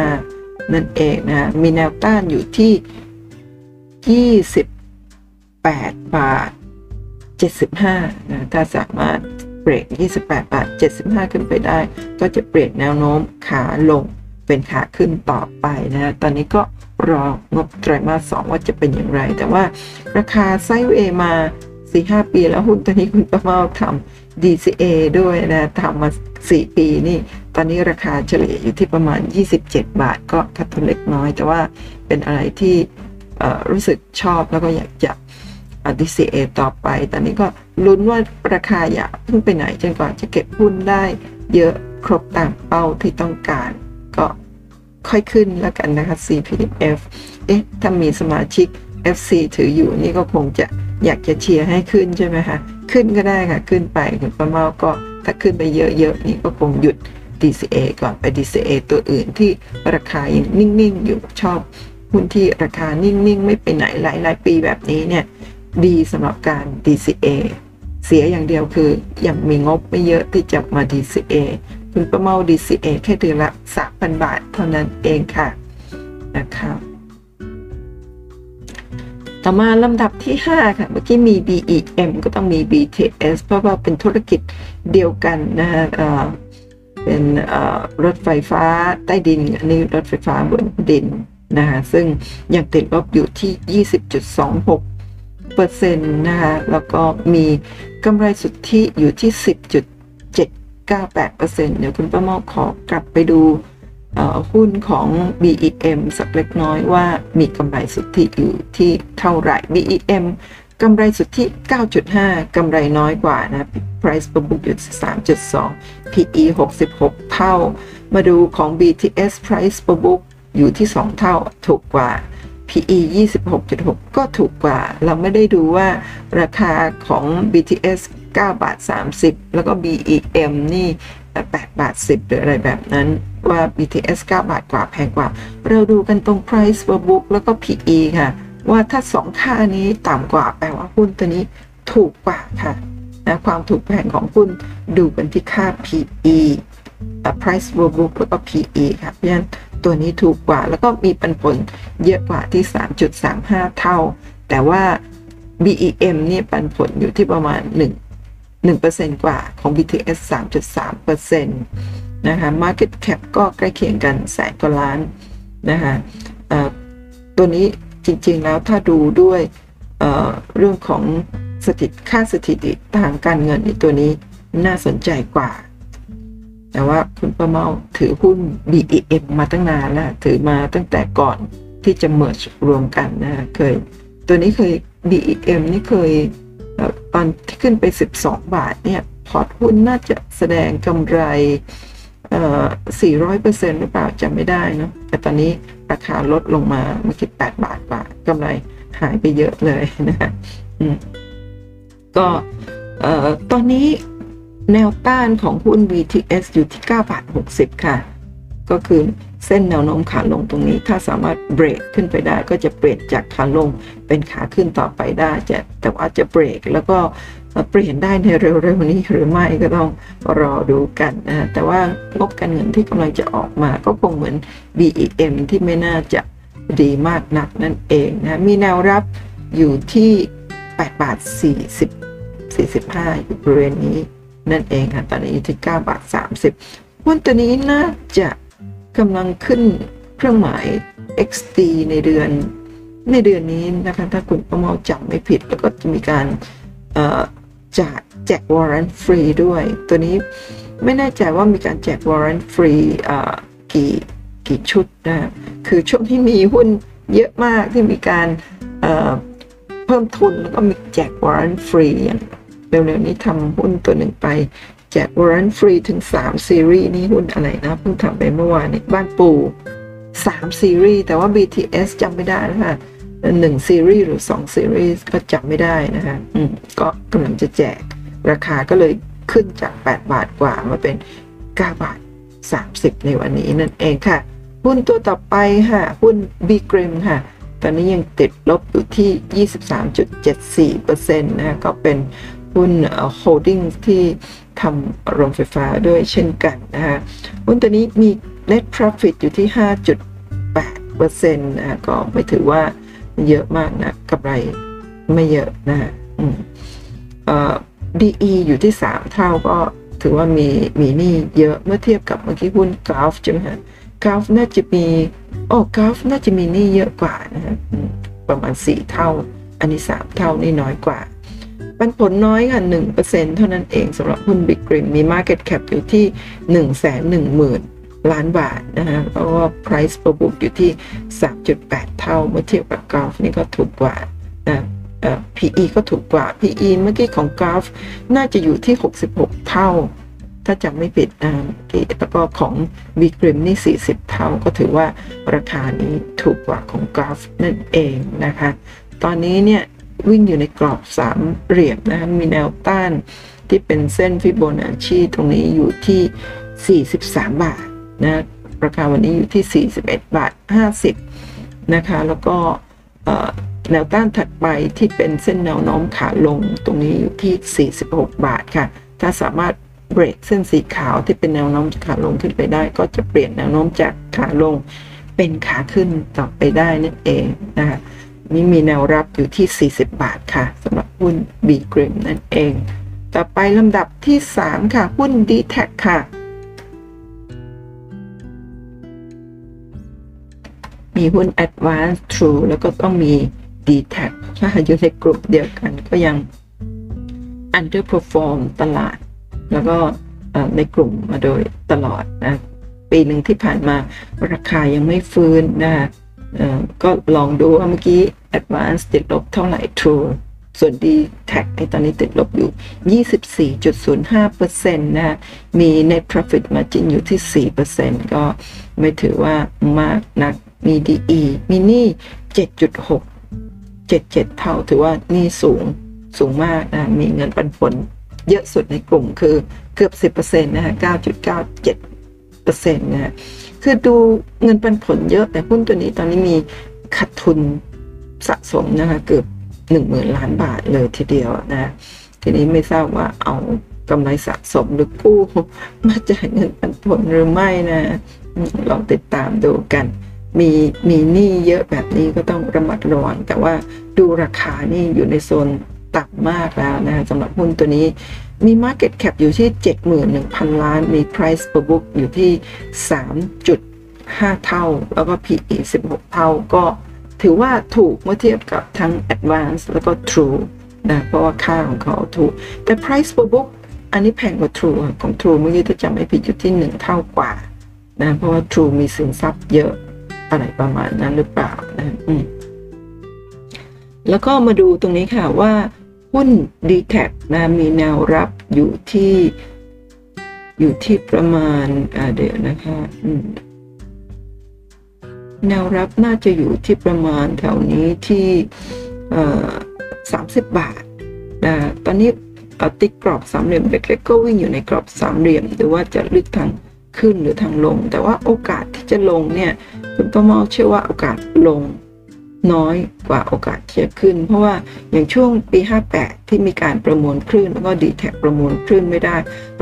25 นั่นเองนะมีแนวต้านอยู่ที่ 28 บาท 75นะถ้าสามารถเบรก28 บาท 75 ขึ้นไปได้ ก็จะเปลี่ยนแนวโน้มขาลงเป็นขาขึ้นต่อไปนะตอนนี้ก็รองบไตรมาส 2 ว่าจะเป็นอย่างไร แต่ว่าราคาไซเวมา 4-5 ปีแล้วหุ้นตัวนี้คุณประเมาทำ DCA ด้วยนะทำมา 4 ปีนี่ ตอนนี้ราคาเฉลี่ยอยู่ที่ประมาณ 27 บาท ก็คัดทุนเล็กน้อย แต่ว่าเป็นอะไรที่ รู้สึกชอบแล้วก็อยากจะ DCA ต่อไป ตอนนี้ก็ลุ้นว่าราคาอย่าเพิ่งไปไหนจนกว่าจะเก็บหุ้นได้เยอะครบตามเป้าที่ต้องการ ก็ค่อยขึ้นแล้วกันนะคะ CPF เอ๊ะ ถ้ามีสมาชิก FC ถืออยู่นี่ก็คงจะอยากจะเชียร์ให้ขึ้นใช่ไหมคะ ขึ้นก็ได้ค่ะ ขึ้นไปคุณประเมาก็ถ้าขึ้นไปเยอะๆนี่ก็คงหยุด DCA ก่อนไป DCA ตัวอื่นที่ราคายังนิ่งๆ อยู่ชอบ หุ้นที่ราคานิ่ง ๆ ไม่ไปไหนหลาย ๆ ปีแบบนี้เนี่ย ดีสำหรับการ DCA เสียอย่างเดียวคือยังมีงบไม่เยอะที่จะมา DCA คุณประเมา DCA แค่เดือนละ 3,000 บาทเท่านั้นเองค่ะนะคะต่อมาลำดับที่ 5 ค่ะ เมื่อกี้มี BEM ก็ต้องมี BTS เพราะว่าเป็นธุรกิจเดียวกันนะฮะเป็นรถไฟฟ้าใต้ดิน อันนี้รถไฟฟ้าบนดิน นะคะซึ่งยังติดลบอยู่ที่ 20.26เปอร์เซ็นต์นะคะแล้วก็มีกำไรสุทธิอยู่ที่ 10.798เปอร์เซ็นต์เดี๋ยวคุณประมอขอกลับไปดูหุ้นของ BEM สักเล็กน้อยว่ามีกำไรสุทธิอยู่ที่เท่าไหร่ BEM กำไรสุทธิ 9.5 กำไรน้อยกว่านะ Price per book อยู่ 3.2 PE 66 เท่า มาดูของ BTS Price per book อยู่ที่ 2 เท่าถูกกว่า PE 26.6 ก็ถูกกว่า เราไม่ได้ดูว่าราคาของ BTS 9 บาท 30 แล้วก็ BEM นี่ 8 บาท 10 หรืออะไรแบบนั้นว่า BTS 9 บาทกว่าแพงกว่า เราดูกันตรง price per book แล้วก็ PE ค่ะ ว่าถ้า 2 ค่านี้ต่ำกว่า แปลว่าหุ้นตัวนี้ถูกกว่าค่ะนะความถูกแพงของหุ้นดูกันที่ค่า PE price per book แล้วก็ PE ค่ะเพราะฉะนั้น ตัวนี้ถูกกว่า แล้วก็มีปันผลเยอะกว่าที่ 3.35 เท่า แต่ว่า BEM นี่ปันผลอยู่ที่ประมาณ 1 1%กว่าของ BTS 3.3%นะคะ Market Cap ก็ใกล้เคียงกันแสนกว่าล้านนะคะตัวนี้จริงๆแล้วถ้าดูด้วยเเรื่องของสถิติค่าสถิติทางการเงินในตัวนี้น่าสนใจกว่า แต่ว่าคุณประเมาถือหุ้น BEM มาตั้งนานแล้วถือมาตั้งแต่ก่อนที่จะ merge รวมกันนะเคย ตัวนี้เคย BEM นี่เคยตอนที่ขึ้นไป 12 บาทเนี่ยพอร์ตหุ้นน่าจะแสดงกำไรเอ่อ400%หรือเปล่าจำไม่ได้นะแต่ตอนนี้ราคาลดลงมาเมื่อกี้8บาทกว่ากำไรหายไปเยอะเลยนะฮะก็ตอนนี้ แนวต้านของหุ้น VTS อยู่ที่9บาท60 ค่ะ ก็คือเส้นแนวโน้มขาลงตรงนี้ ถ้าสามารถเบรกขึ้นไปได้ ก็จะเปลี่ยนจากขาลงเป็นขาขึ้นต่อไปได้จะแต่ว่าจะเบรกแล้วก็เปลี่ยนได้ในเร็วๆนี้หรือไม่ก็ต้องรอดูกันนะแต่ว่างบการเงินที่กำลังจะออกมาก็คงเหมือน BEM ที่ไม่น่าจะดีมากนักนั่นเองนะ มีแนวรับอยู่ที่8บาท40 45 อยู่บริเวณนี้ นั่นเองค่ะตอนนี้อยู่ที่9บาท30หุ้นตัวนี้น่าจะกำลังขึ้นเครื่องหมาย XD ในเดือนในเดือนนี้นะคะถ้าคุณประมาจำไม่ผิด แล้วก็จะมีการจะแจกวอร์เรนต์ฟรีด้วย ตัวนี้ไม่แน่ใจว่ามีการแจกวอร์เรนต์ฟรีกี่กี่ชุดนะคือช่วงที่มีหุ้นเยอะมากที่มีการเพิ่มทุนแล้วก็มีแจกวอร์เรนต์ฟรีอย่าง เร็วๆนี้ทำหุ้นตัวหนึ่งไป แจกวอร์เรนต์ฟรีถึง 3 ซีรีส์นี้หุ้นอะไรนะเพิ่งทำไปเมื่อวานนี้บ้านปู่ 3 ซีรีส์แต่ว่า BTS จำไม่ได้นะคะหนึ่งซีรีส์หรือสองซีรีส์ก็จำไม่ได้นะคะอืมก็กำลังจะแจกราคาก็เลยขึ้นจาก 8 บาทกว่ามาเป็น 9 บาท 30 ในวันนี้นั่นเองค่ะ หุ้นตัวต่อไปค่ะหุ้น b ีกริมค่ะ ตอนนี้ยังติดลบอยู่ที่ 23.74%นะก็เป็น หุ้นโฮลดิ้งที่ทำโรงไฟฟ้าด้วยเช่นกันนะคะหุ้นตัวนี้มี net profit อยู่ที่ 5.8%นะก็ไม่ถือว่าเยอะมากนะกำไรไม่เยอะนะฮะดีอีอยู่ที่ 3 เท่าก็ถือว่ามีมีนี่เยอะเมื่อเทียบกับเมื่อกี้หุ้นกราฟใช่ไหมฮะกราฟน่าจะมีโอ้กราฟน่าจะมีนี่เยอะกว่านะฮะประมาณ 4 เท่า อันนี้ 3 เท่านี่น้อยกว่า ปันผลน้อยค่ะ1%เท่านั้นเองสำหรับหุ้นบิ๊กริมมี Market Cap อยู่ที่ 1 1 0 0 0 0 ล้านบาทนะฮะเพราะว่า price per book อยู่ที่ 3.8 เท่า เมื่อเทียบกับกราฟนี่ก็ถูกกว่านะเอ่อ PE ก็ถูกกว่า PE เมื่อกี้ของกราฟน่าจะอยู่ที่ 66 เท่า ถ้าจำไม่ผิดนะแล้วก็ของ b ีกริมนี่ 40 เท่าก็ถือว่าราคานี้ถูกกว่าของกราฟนั่นเองนะคะ ตอนนี้เนี่ย วิ่งอยู่ในกรอบ3เหลี่ยมนะคะมีแนวต้านที่เป็นเส้นฟิโบนัชชีตรงนี้อยู่ที่ 43 บาทนะราคาวันนี้อยู่ที่ 41 บาท 50 นะคะ แล้วก็แนวต้านถัดไปที่เป็นเส้นแนวโน้มขาลงตรงนี้อยู่ที่ 46 บาทค่ะ ถ้าสามารถเบรกเส้นสีขาวที่เป็นแนวโน้มขาลงขึ้นไปได้ ก็จะเปลี่ยนแนวโน้มจากขาลงเป็นขาขึ้นต่อไปได้นั่นเองนะคะ นี้มีแนวรับอยู่ที่ 40 บาทค่ะสำหรับหุ้น B กริมนั่นเอง ต่อไปลำดับที่ 3 ค่ะ หุ้น d t แทค่ะ มีหุ้น Advance True แล้วก็ต้องมี d t แทถ้าอยู่ในกลุ่มเดียวกันก็ยัง underperform ตลาด แล้วก็ในกลุ่มมาโดยตลอดนะ ปีหนึ่งที่ผ่านมาราคายังไม่ฟื้นนะ ก็ลองดูว่าเมื่อกี้ Advance ติดลบเท่าไหร่ True ส่วน d t a c ในตอนนี้ติดลบอยู่ 24.05%นะมี net profit margin อยู่ที่ 4%ก็ไม่ถือว่ามากนัก มี DE มีหนี้7.6 77 เท่าถือว่านี่สูงสูงมากนะ มีเงินปันผลเยอะสุดในกลุ่มคือเกือบ 10%นะฮะ 9.97%นะฮะ คือดูเงินปันผลเยอะ แต่หุ้นตัวนี้ตอนนี้มีขาดทุนสะสมนะคะเกือบหนึ่งหมื่นล้านบาทเลยทีเดียวนะทีนี้ไม่ทราบว่าเอากำไรสะสมหรือกู้มาจ่ายเงินปันผลหรือไม่นะลองติดตามดูกัน มีมีหนี้เยอะแบบนี้ก็ต้องระมัดระวังแต่ว่าดูราคานี่อยู่ในโซนต่ำมากแล้วนะสำหรับหุ้นตัวนี้ มี Market Cap อยู่ที่ 71,000 ล้าน มี Price per book อยู่ที่ 3.5 เท่า แล้วก็ PE 16 เท่า ก็ถือว่าถูกเมื่อเทียบกับทั้ง Advance แล้วก็ True นะ เพราะว่าค่าของเขาถูก แต่ Price per book อันนี้แพงกว่า True ของ True เมื่อกี้ถ้าจำไม่ผิดอยู่ที่ 1 เท่ากว่านะ เพราะว่า True มีสินทรัพย์เยอะอะไรประมาณนั้นหรือเปล่านะแล้วก็มาดูตรงนี้ค่ะว่า หุ้น d t แทนะมีแนวรับอยู่ที่อยู่ที่ประมาณเดี๋ยวนะคะแนวรับน่าจะอยู่ที่ประมาณแถวนี้ที่สามสิบบาทนะตอนนี้ติ๊กรอบสามเหลี่ยมเล็กๆก็วิ่งอยู่ในกรอบสามเหลี่ยม หรือว่าจะลึกทางขึ้นหรือทางลง แต่ว่าโอกาสที่จะลงเนี่ย คุณประมาเชื่อว่าโอกาสลง น้อยกว่าโอกาสที่จะขึ้น เพราะว่าอย่างช่วงปี 58 ที่มีการประมวลคลื่น แล้วก็ดีแท็ประมวลคลื่นไม่ได้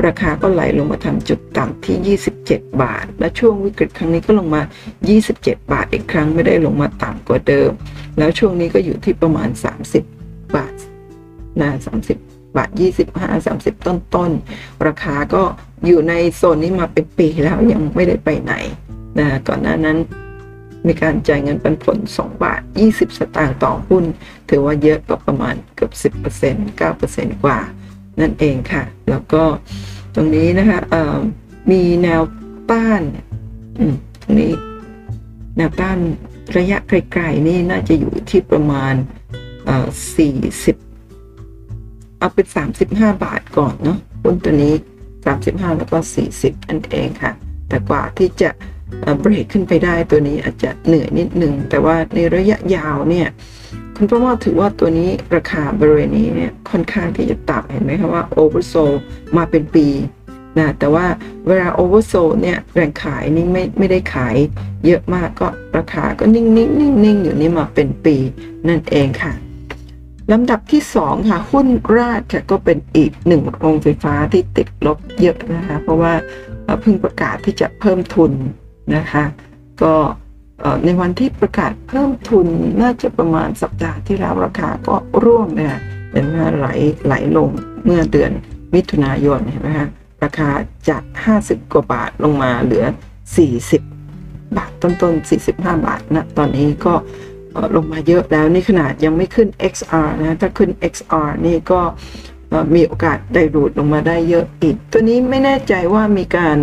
ราคาก็ไหลลงมาทำจุดต่ำที่ 27 บาท และช่วงวิกฤตครั้งนี้ก็ลงมา 27 บาทอีกครั้งไม่ได้ลงมาต่ำกว่าเดิม แล้วช่วงนี้ก็อยู่ที่ประมาณ 30 บาทนะ30บาท 25 30 ต้นต้น ราคาก็อยู่ในโซนนี้มาเป็นปีแล้วยังไม่ได้ไปไหนนะก่อนหน้านั้น มีการจ่ายเงินปันผล 2 บาท 20 สตางค์ต่อหุ้น ถือว่าเยอะก็ประมาณเกือบ 10% 9%กว่า นั่นเองค่ะ แล้วก็ตรงนี้นะคะมีแนวต้านตรงนี้แนวต้านระยะไกลๆนี่น่าจะอยู่ที่ประมาณ 40 เอาเป็น 35 บาทก่อนเนาะหุ้นตัวนี้ 35 แล้วก็ 40 นั่นเองค่ะ แต่กว่าที่จะ เบรกขึ้นไปได้ตัวนี้อาจจะเหนื่อยนิดนึง แต่ว่าในระยะยาวเนี่ยคุณประมาถือว่าตัวนี้ราคาบริเวณนี้เนี่ยค่อนข้างที่จะต่ำเห็นไหมคะว่า oversold มาเป็นปีนะแต่ว่าเวลา oversold เนี่ยแรงขายนี่ไม่ไม่ได้ขายเยอะมากก็ราคาก็นิ่งนิ่งนิ่งนิ่งอยู่นี่มาเป็นปีนั่นเองค่ะลำดับที่ 2 ค่ะ หุ้นราดค่ะก็เป็นอีกหนึ่งโรงไฟฟ้าที่ติดลบเยอะนะคะ เพราะว่าเพิ่งประกาศที่จะเพิ่มทุน นะคะ ก็ในวันที่ประกาศเพิ่มทุนน่าจะประมาณสัปดาห์ที่แล้วราคาก็ร่วงเนี่ยเห็นไหมไหลไหลลงเมื่อเดือนมิถุนายนเห็นไหมฮะราคาจาก 50 กว่าบาทลงมาเหลือ 40 บาทต้นๆ 45 บาทนะตอนนี้ก็ลงมาเยอะแล้วนี่ขนาดยังไม่ขึ้น XR นะถ้าขึ้น XR นี่ก็มีโอกาสได้รูดลงมาได้เยอะอีก ตัวนี้ไม่แน่ใจว่ามีการ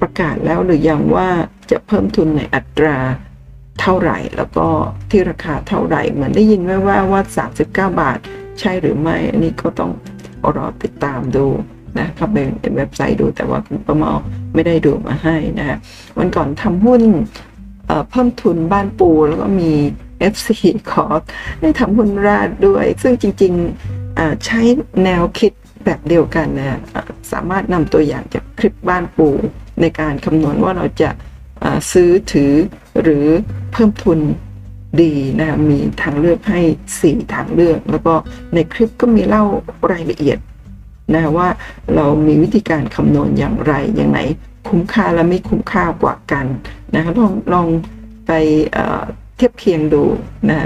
ประกาศแล้วหรือยังว่าจะเพิ่มทุนในอัตราเท่าไหร่ แล้วก็ที่ราคาเท่าไหร่ เหมือนได้ยินแว่ว่าว่า 39 บาท ใช่หรือไม่ อันนี้ก็ต้องรอติดตามดูนะเข้าไปในเว็บไซต์ดูแต่ว่าคุณประมาไม่ได้ดูมาให้นะวันก่อนทำหุ้นเพิ่มทุนบ้านปูแล้วก็มี FC ขอได้ทำหุ้นราดด้วย ซึ่งจริงๆใช้แนวคิด แบบเดียวกันนะสามารถนำตัวอย่างจากคลิปบ้านปูในการคำนวณว่าเราจะซื้อถือหรือเพิ่มทุนดีนะมีทางเลือกให้ 4 ทางเลือก แล้วก็ในคลิปก็มีเล่ารายละเอียดนะว่าเรามีวิธีการคำนวณอย่างไรอย่างไหน คุ้มค่าและไม่คุ้มค่ากว่ากันนะคะลองลองไปเทียบเคียงดูนะ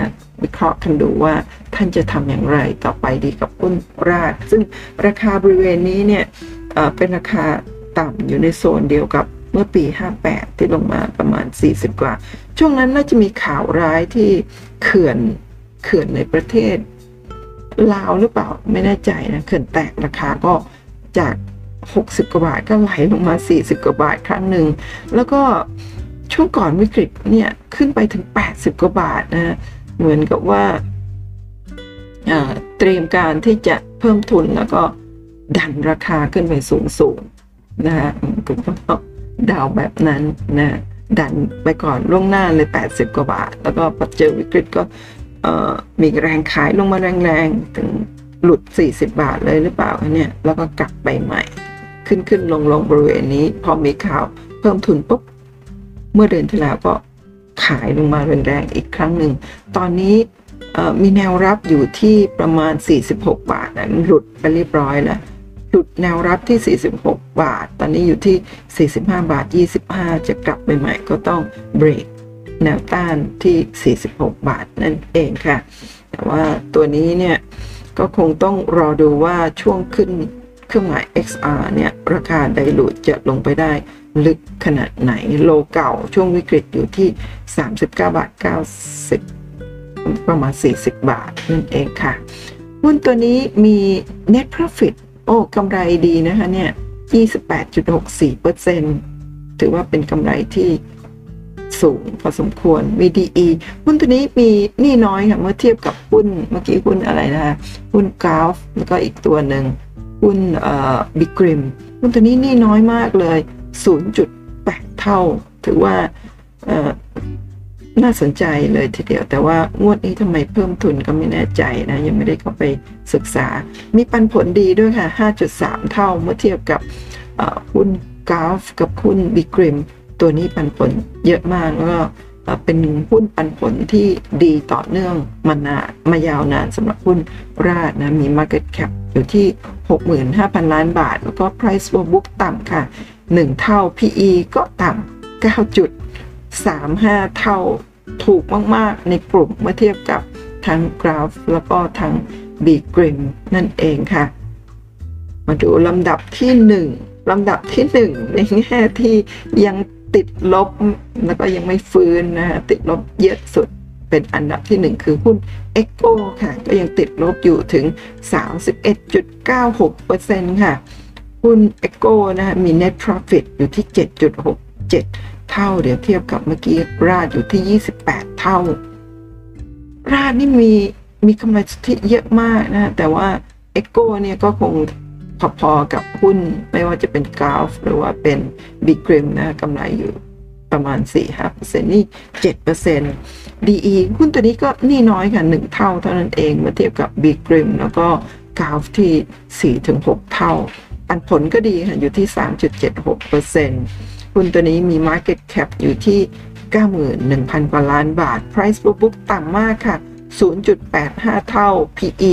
วิเคราะห์กันดูว่าท่านจะทำอย่างไรต่อไปดีกับหุ้นราดซึ่งราคาบริเวณนี้เนี่ยเป็นราคาต่ำอยู่ในโซนเดียวกับเมื่อปี 58 ที่ลงมาประมาณ 40 กว่า ช่วงนั้นน่าจะมีข่าวร้ายที่เขื่อนเขื่อนในประเทศลาวหรือเปล่าไม่แน่ใจนะเขื่อนแตกราคาก็จาก 60 กว่าบาทก็ไหลลงมา 40 กว่าบาทครั้งหนึ่ง แล้วก็ช่วงก่อนวิกฤตเนี่ย ขึ้นไปถึง 80 กว่าบาทนะ เหมือนกับว่าเตรียมการที่จะเพิ่มทุนแล้วก็ดันราคาขึ้นไปสูงสูงนะฮะก็ต้องดาวแบบนั้นนะดันไปก่อนล่วงหน้าเลย 80 กว่าบาท แล้วก็พอเจอวิกฤตก็มีแรงขายลงมาแรงๆ ถึงหลุด 40 บาทเลยหรือเปล่าเนี่ยแล้วก็กลับไปใหม่ ขึ้นขึ้นลงลงบริเวณนี้ พอมีข่าวเพิ่มทุนปุ๊บ เมื่อเดือนที่แล้วก็ ขายลงมาแรงๆอีกครั้งหนึ่ง ตอนนี้มีแนวรับอยู่ที่ประมาณ 46 บาทนะหลุดไปเรียบร้อยแล้วหลุดแนวรับที่ 46 บาท ตอนนี้อยู่ที่ 45 บาท 25 จะกลับไปใหม่ก็ต้องเบรกแนวต้านที่ 46 บาทนั่นเองค่ะ แต่ว่าตัวนี้เนี่ยก็คงต้องรอดูว่าช่วงขึ้นเครื่องหมาย XR เนี่ย ราคาไดรูดจะลงไปได้ ลึกขนาดไหนโลเก่าช่วงวิกฤตอยู่ที่ 39 บาท 90 ประมาณ 40 บาทนั่นเองค่ะ หุ้นตัวนี้มี net profit โอ้กำไรดีนะคะเนี่ย 28.64%ถือว่าเป็นกำไรที่สูงพอสมควรมี DE หุ้นตัวนี้มีนี้น้อยค่ะเมื่อเทียบกับหุ้นเมื่อกี้หุ้นอะไรนะคะหุ้นกราฟแล้วก็อีกตัวหนึ่งหุ้นเอ่อบิกริมหุ้นตัวนี้นี้น้อยมากเลย 0.8 เท่า ถือว่าน่าสนใจเลยทีเดียว แต่ว่างวดนี้ทำไมเพิ่มทุนก็ไม่แน่ใจนะ ยังไม่ได้เข้าไปศึกษา มีปันผลดีด้วยค่ะ 5.3 เท่าเมื่อเทียบกับหุ้นกราฟกับหุ้นบิกริม ตัวนี้ปันผลเยอะมากแล้วก็เป็นหุ้นปันผลที่ดีต่อเนื่องมานานมายาวนานสำหรับหุ้นราดนะ มี Market Cap อยู่ที่ 65,000 ล้านบาท แล้วก็ Price to Book ต่ำค่ะ 1 เท่า PE ก็ต่ำ9.35 เท่าถูกมาก ๆ ในกลุ่มเมื่อเทียบกับทั้งกราฟ แล้วก็ทั้งบีกริมนั่นเองค่ะ มาดูลำดับที่ 1 ลำดับที่ 1 ในแง่ที่ยังติดลบแล้วก็ยังไม่ฟื้นนะฮะติดลบเยอะสุดเป็นอันดับที่ 1 คือหุ้น e c o ค่ะ ก็ยังติดลบอยู่ถึง 31.96%ค่ะ หุ้น e c o นะฮะมี net profit อยู่ที่ 7.67 เท่า เดี๋ยวเทียบกับเมื่อกี้ราดอยู่ที่ 28 เท่า ราดนี่มีมีกำไรสุทธิเยอะมากนะแต่ว่า e c o เนี่ยก็คงพอๆกับหุ้นไม่ว่าจะเป็นกราฟหรือว่าเป็นบิ๊กริมนะกำไรอยู่ประมาณ 4-5%นี่ 7% DE หุ้นตัวนี้ก็นี่น้อยค่ะ 1 เท่าเท่านั้นเอง เมื่อเทียบกับบิ๊กรมแล้วก็กราฟที่ 4-6 เท่า ปันผลก็ดีค่ะอยู่ที่ 3.76%หุ้นตัวนี้มี Market Cap อยู่ที่ 91,000 กว่าล้านบาท Price book ต่ำมากค่ะ 0.85 เท่า PE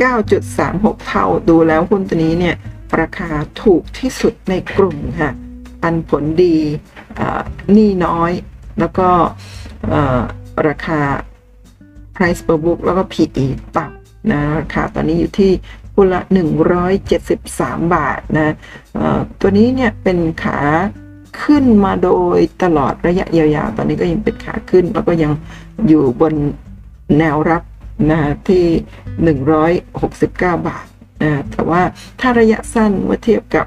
9.36 เท่า ดูแล้วหุ้นตัวนี้เนี่ย ราคาถูกที่สุดในกลุ่มค่ะ ปันผลดีหนี้น้อย แล้วก็ราคา price per book แล้วก็ PE ต่ำนะราคาตอนนี้อยู่ที่ หุ้นละ 173 บาทนะตัวนี้เนี่ยเป็นขาขึ้นมาโดยตลอดระยะยาวๆ ตอนนี้ก็ยังเป็นขาขึ้น แล้วก็ยังอยู่บนแนวรับนะที่ 169 บาทนะแต่ว่าถ้าระยะสั้นเมื่อเทียบกับ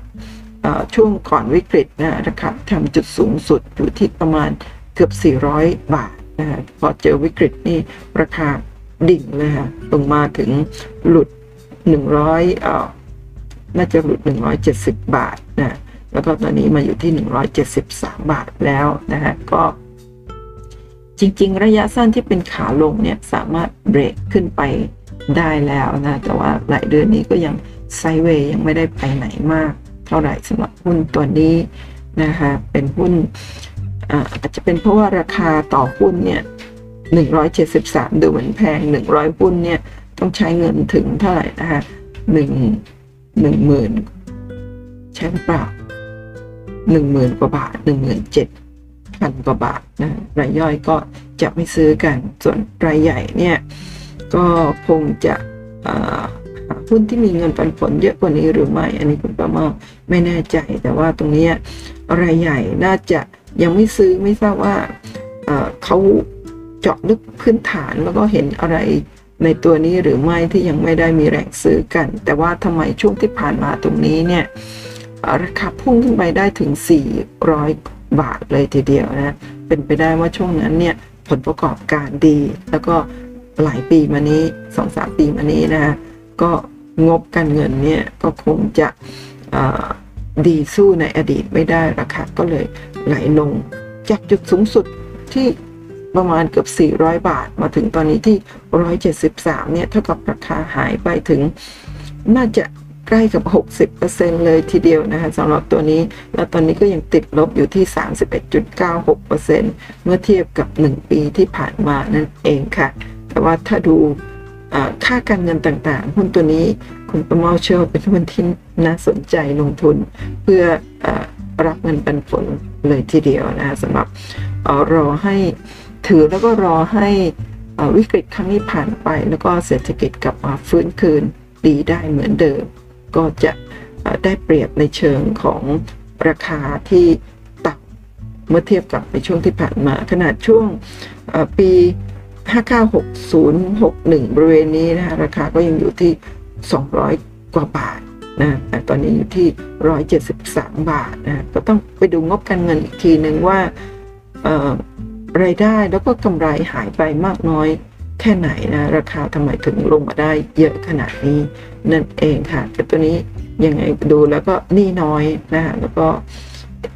ช่วงก่อนวิกฤตนะราคาทำจุดสูงสุดอยู่ที่ประมาณเกือบ 400 บาทนะพอเจอวิกฤตนี่ราคาดิ่งเลยค่ะลงมาถึงหลุด 100เอ่อน่าจะหลุด 170 บาทนะแล้วก็ตอนนี้มาอยู่ที่ 173 บาทแล้วนะฮะก็จริง ๆ ระยะสั้นที่เป็นขาลงเนี่ยสามารถเบรกขึ้นไปได้แล้วนะ แต่ว่าหลายเดือนนี้ก็ยังไซเวย์ยังไม่ได้ไปไหนมาก เท่าไหร่สำหรับหุ้นตัวนี้นะคะเป็นหุ้นอาจจะเป็นเพราะว่าราคาต่อหุ้นเนี่ย 173 ดูเหมือนแพง 100 หุ้นเนี่ย ต้องใช้เงินถึงเท่าไหร่นะคะหนึ่งหนึ่งหมื่นใช่เปล่าหนึ่งหมื่นกว่าบาทหนึ่งหมื่นเจ็ดพันกว่าบาทนะรายย่อยก็จะไม่ซื้อกัน ส่วนรายใหญ่เนี่ยก็คงจะหาหุ้นที่มีเงินปันผลเยอะกว่านี้หรือไม่ อันนี้คุณประมาไม่แน่ใจ แต่ว่าตรงนี้รายใหญ่น่าจะยังไม่ซื้อไม่ทราบว่าเขาเจาะลึกพื้นฐานแล้วก็เห็นอะไร ในตัวนี้หรือไม่ที่ยังไม่ได้มีแรงซื้อกัน แต่ว่าทำไมช่วงที่ผ่านมาตรงนี้เนี่ยราคาพุ่งขึ้นไปได้ถึง 400 บาทเลยทีเดียวนะเป็นไปได้ว่าช่วงนั้นเนี่ยผลประกอบการดี แล้วก็หลายปีมานี้สองสามปีมานี้นะก็งบการเงินเนี่ยก็คงจะดีสู้ในอดีตไม่ได้ราคาก็เลยไหลลงจากจุดสูงสุดที่ ประมาณเกือบ 400 บาท มาถึงตอนนี้ที่ 173 เนี่ย เท่ากับราคาหายไปถึง น่าจะใกล้กับ 60%เลยทีเดียวนะคะสำหรับตัวนี้ แล้วตอนนี้ก็ยังติดลบอยู่ที่ 31.96%เมื่อเทียบกับ 1 ปีที่ผ่านมานั่นเองค่ะ แต่ว่าถ้าดูค่าการเงินต่างๆ หุ้นตัวนี้คุณประมาเชื่อเป็นหุ้นที่น่าสนใจลงทุน เพื่ออรับเงินปันผลเลยทีเดียวนะสำหรับรอให้ ถือแล้วก็รอให้วิกฤตครั้งนี้ผ่านไป แล้วก็เศรษฐกิจกลับมาฟื้นคืนดีได้เหมือนเดิม ก็จะได้เปรียบในเชิงของราคาที่ต่ำเมื่อเทียบกับในช่วงที่ผ่านมา ขนาดช่วงปี 596061 บริเวณนี้นะคะราคาก็ยังอยู่ที่ 200 กว่าบาทนะแต่ตอนนี้อยู่ที่ 173 บาทนะก็ต้องไปดูงบการเงินอีกทีหนึ่งว่า รายได้แล้วก็กำไรหายไปมากน้อยแค่ไหนนะ ราคาทำไมถึงลงมาได้เยอะขนาดนี้นั่นเองค่ะแต่ตัวนี้ยังไงดูแล้วก็นี่น้อยนะคะแล้วก็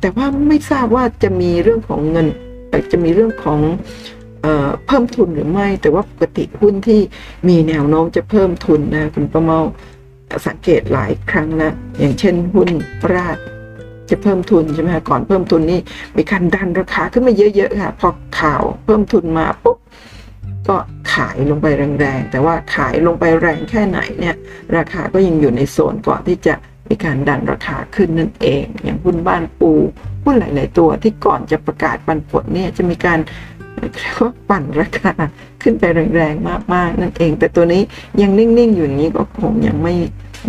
แต่ว่าไม่ทราบว่าจะมีเรื่องของเงินจะมีเรื่องของเอเพิ่มทุนหรือไม่ แต่ว่าปกติหุ้นที่มีแนวโน้มจะเพิ่มทุนนะคุณประเมาสังเกตหลายครั้งแล้วอย่างเช่นหุ้นราด จะเพิ่มทุนใช่ไหมคะก่อนเพิ่มทุนนี่มีการดันราคาขึ้นมาเยอะๆค่ะ พอข่าวเพิ่มทุนมาปุ๊บก็ขายลงไปแรงๆ แต่ว่าขายลงไปแรงแค่ไหนเนี่ย ราคาก็ยังอยู่ในโซนก่อนที่จะมีการดันราคาขึ้นนั่นเอง อย่างหุ้นบ้านปูหุ้นหลาย ๆ ตัวที่ก่อนจะประกาศปันผลเนี่ยจะมีการเรียกว่าปั่นราคาขึ้นไปแรงๆ มากๆ นั่นเอง แต่ตัวนี้ยังนิ่ง ๆ อยู่นี้ก็คงยังไม่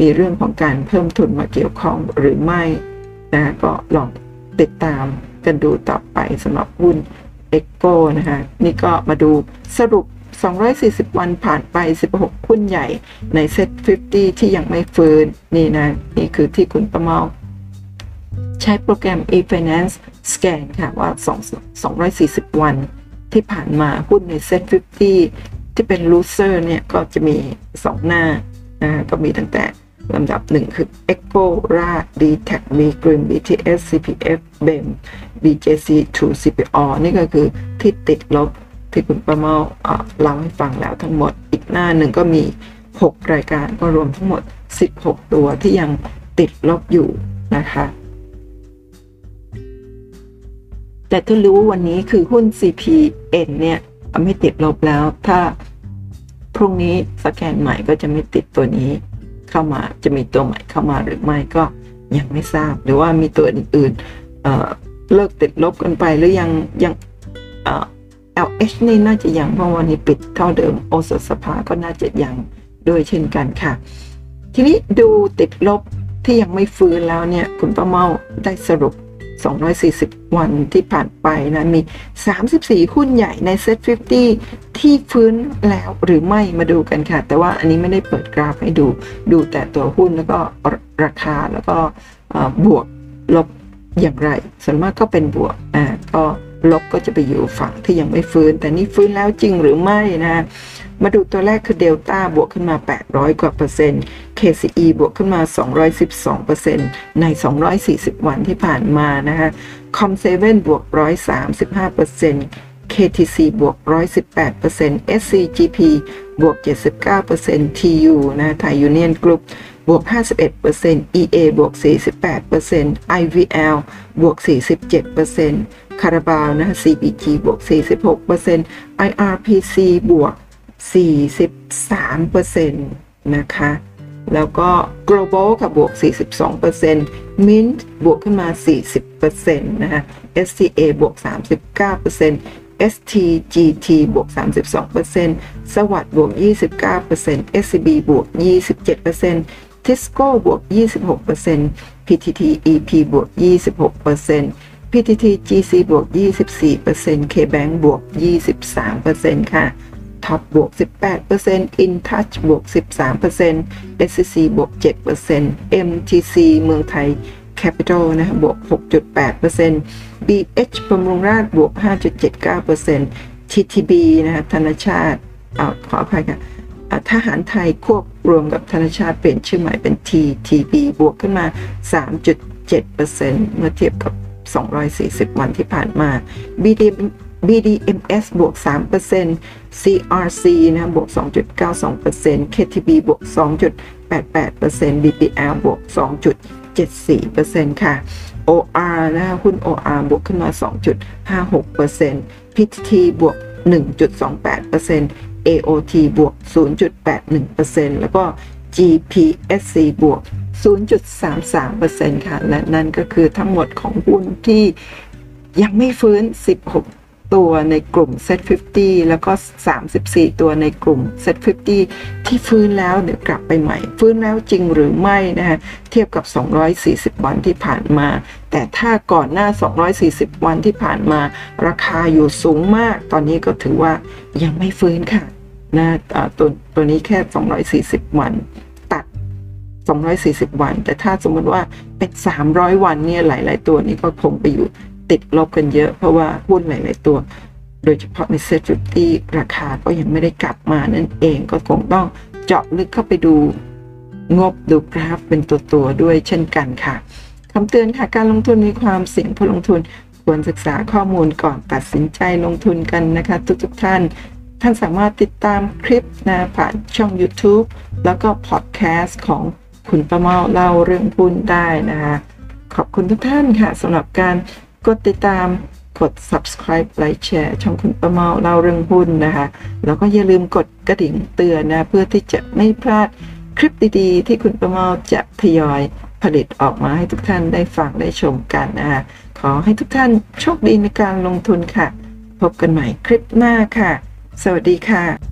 มีเรื่องของการเพิ่มทุนมาเกี่ยวข้องหรือไม่ นะก็ลองติดตามกันดูต่อไปสำหรับหุ้น e c o นะคะนี่ก็มาดูสรุป 240 วันผ่านไป 16 หุ้นใหญ่ในเซ็ต50 ที่ยังไม่ฟื้น นี่นะ นี่คือที่คุณประเมาใช้โปรแกรม e-finance scan ค่ะ ว่า 240 วันที่ผ่านมาหุ้นในเซ็ต50 ที่เป็น loser เนี่ย ก็จะมี 2 หน้านะก็มีตั้งแต่ ลำดับหนึ่งคือ Echo RA d t a c m ี Green BTS CPF BEM BJC True CPO นี่ก็คือที่ติดลบที่คุณประเมาเล่าให้ฟังแล้วทั้งหมด อีกหน้าหนึ่งก็มี 6 รายการก็รวมทั้งหมด 16 ตัวที่ยังติดลบอยู่นะคะ แต่ถ้ารู้วันนี้คือหุ้น CPN เนี่ยไม่ติดลบแล้วถ้าพรุ่งนี้สแกนใหม่ก็จะไม่ติดตัวนี้ เข้ามาจะมีตัวใหม่เข้ามาหรือไม่ก็ยังไม่ทราบ หรือว่ามีตัวอื่นๆเเลิกติดลบกันไปหรือยังยังเอ LH นี่น่าจะยังเพราะวันนี้ปิดเท่าเดิมโอสสภาก็น่าจะยังด้วยเช่นกันค่ะ ทีนี้ดูติดลบที่ยังไม่ฟื้นแล้วเนี่ย คุณป้าเมาได้สรุป 240 วันที่ผ่านไปนะมี 34 หุ้นใหญ่ในเซ็ต50 ที่ฟื้นแล้วหรือไม่มาดูกันค่ะ แต่ว่าอันนี้ไม่ได้เปิดกราฟให้ดูดูแต่ตัวหุ้นแล้วก็ราคาแล้วก็บวกลบอย่างไร ส่วนมากก็เป็นบวกอ่าก็ลบก็จะไปอยู่ฝั่งที่ยังไม่ฟื้น แต่นี่ฟื้นแล้วจริงหรือไม่นะ มาดูตัวแรกคือเดลต้าบวกขึ้นมา 800 กว่าเปอร์เซ็นต์ KCE บวกขึ้นมา 212เปอร์เซ็นต์ใน 240 วันที่ผ่านมานะคะคอมเซเว่นบวก 135เปอร์เซ็นต์ KTC บวก 118เปอร์เซ็นต์ SCGP บวก 79เปอร์เซ็นต์ TU นะไทยยูเนียนกรุ๊ปบวก 51เปอร์เซ็นต์ EA บวก 48เปอร์เซ็นต์ IVL บวก 47เปอร์เซ็นต์คาราบาวนะ CBG บวก 46เปอร์เซ็นต์ IRPC บวก 43%นะคะ แล้วก็ global ค่ะบวก 42% mint บวกขึ้นมา 40%นะคะ STA บวก 39% STGT บวก 32%สวัสด์บวก 29% SCB บวก 27% Tisco บวก 26% PTT EP บวก 26% PTT GC บวก 24% KBank บวก 23%ค่ะ ท็อปบวก 18% InTouch บวก 13% SCC บวก 7% MTC เมืองไทย Capital นะ บวก 6.8% BH บำรุงราษฎร์บวก 5.79% TTB นะคะธนชาติอาขออภัยค่ะทหารไทยควบรวมกับธนชาติเปลี่ยนชื่อใหม่เป็น TTB บวกขึ้นมา 3.7%เมื่อเทียบกับ 240 วันที่ผ่านมา BD BDMs บวก 3% CRC นะบวก 2.92% KTB บวก 2.88% BPL บวก 2.74%ค่ะ OR นะหุ้น OR บวกขึ้นมา 2.56% PTT บวก 1.28% AOT บวก 0.81%แล้วก็ GPSC บวก 0.33%ค่ะและนั่นก็คือทั้งหมดของหุ้นที่ยังไม่ฟื้น 16 ตัวในกลุ่ม Set 50 แล้วก็ 34 ตัวในกลุ่ม Set 50 ที่ฟื้นแล้วเดี๋ยวกลับไปใหม่ ฟื้นแล้วจริงหรือไม่นะฮะเทียบกับ 240 วันที่ผ่านมา แต่ถ้าก่อนหน้า 240 วันที่ผ่านมา ราคาอยู่สูงมาก ตอนนี้ก็ถือว่ายังไม่ฟื้นค่ะนะตัวตัวนี้แค่ 240 วันตัด240 วัน แต่ถ้าสมมติว่าเป็น 300 วันเนี่ยหลาย ๆ ตัวนี้ก็คงไปอยู่ ติดลบกันเยอะ เพราะว่าหุ้นหลายๆตัว โดยเฉพาะใน SET50ราคาก็ยังไม่ได้กลับมานั่นเองก็คงต้องเจาะลึกเข้าไปดูงบดูกราฟเป็นตัวๆด้วยเช่นกันค่ะคำเตือนค่ะ การลงทุนมีความเสี่ยงผู้ลงทุนควรศึกษาข้อมูลก่อนตัดสินใจลงทุนกันนะคะ ทุกๆท่าน ท่านสามารถติดตามคลิปนะผ่านช่อง YouTube แล้วก็พอดแคสต์ของคุณประเมาเล่าเรื่องหุ้นได้นะคะ ขอบคุณทุกท่านค่ะสำหรับการ กดติดตามกด subscribe ไลค์แชร์ช่องคุณประเมาเล่าเรื่องหุ้นนะคะ แล้วก็อย่าลืมกดกระดิ่งเตือนนะ เพื่อที่จะไม่พลาดคลิปดีๆ ที่คุณประเมาจะทยอยผลิตออกมาให้ทุกท่านได้ฟังได้ชมกันนะคะขอให้ทุกท่านโชคดีในการลงทุนค่ะ พบกันใหม่คลิปหน้าค่ะ สวัสดีค่ะ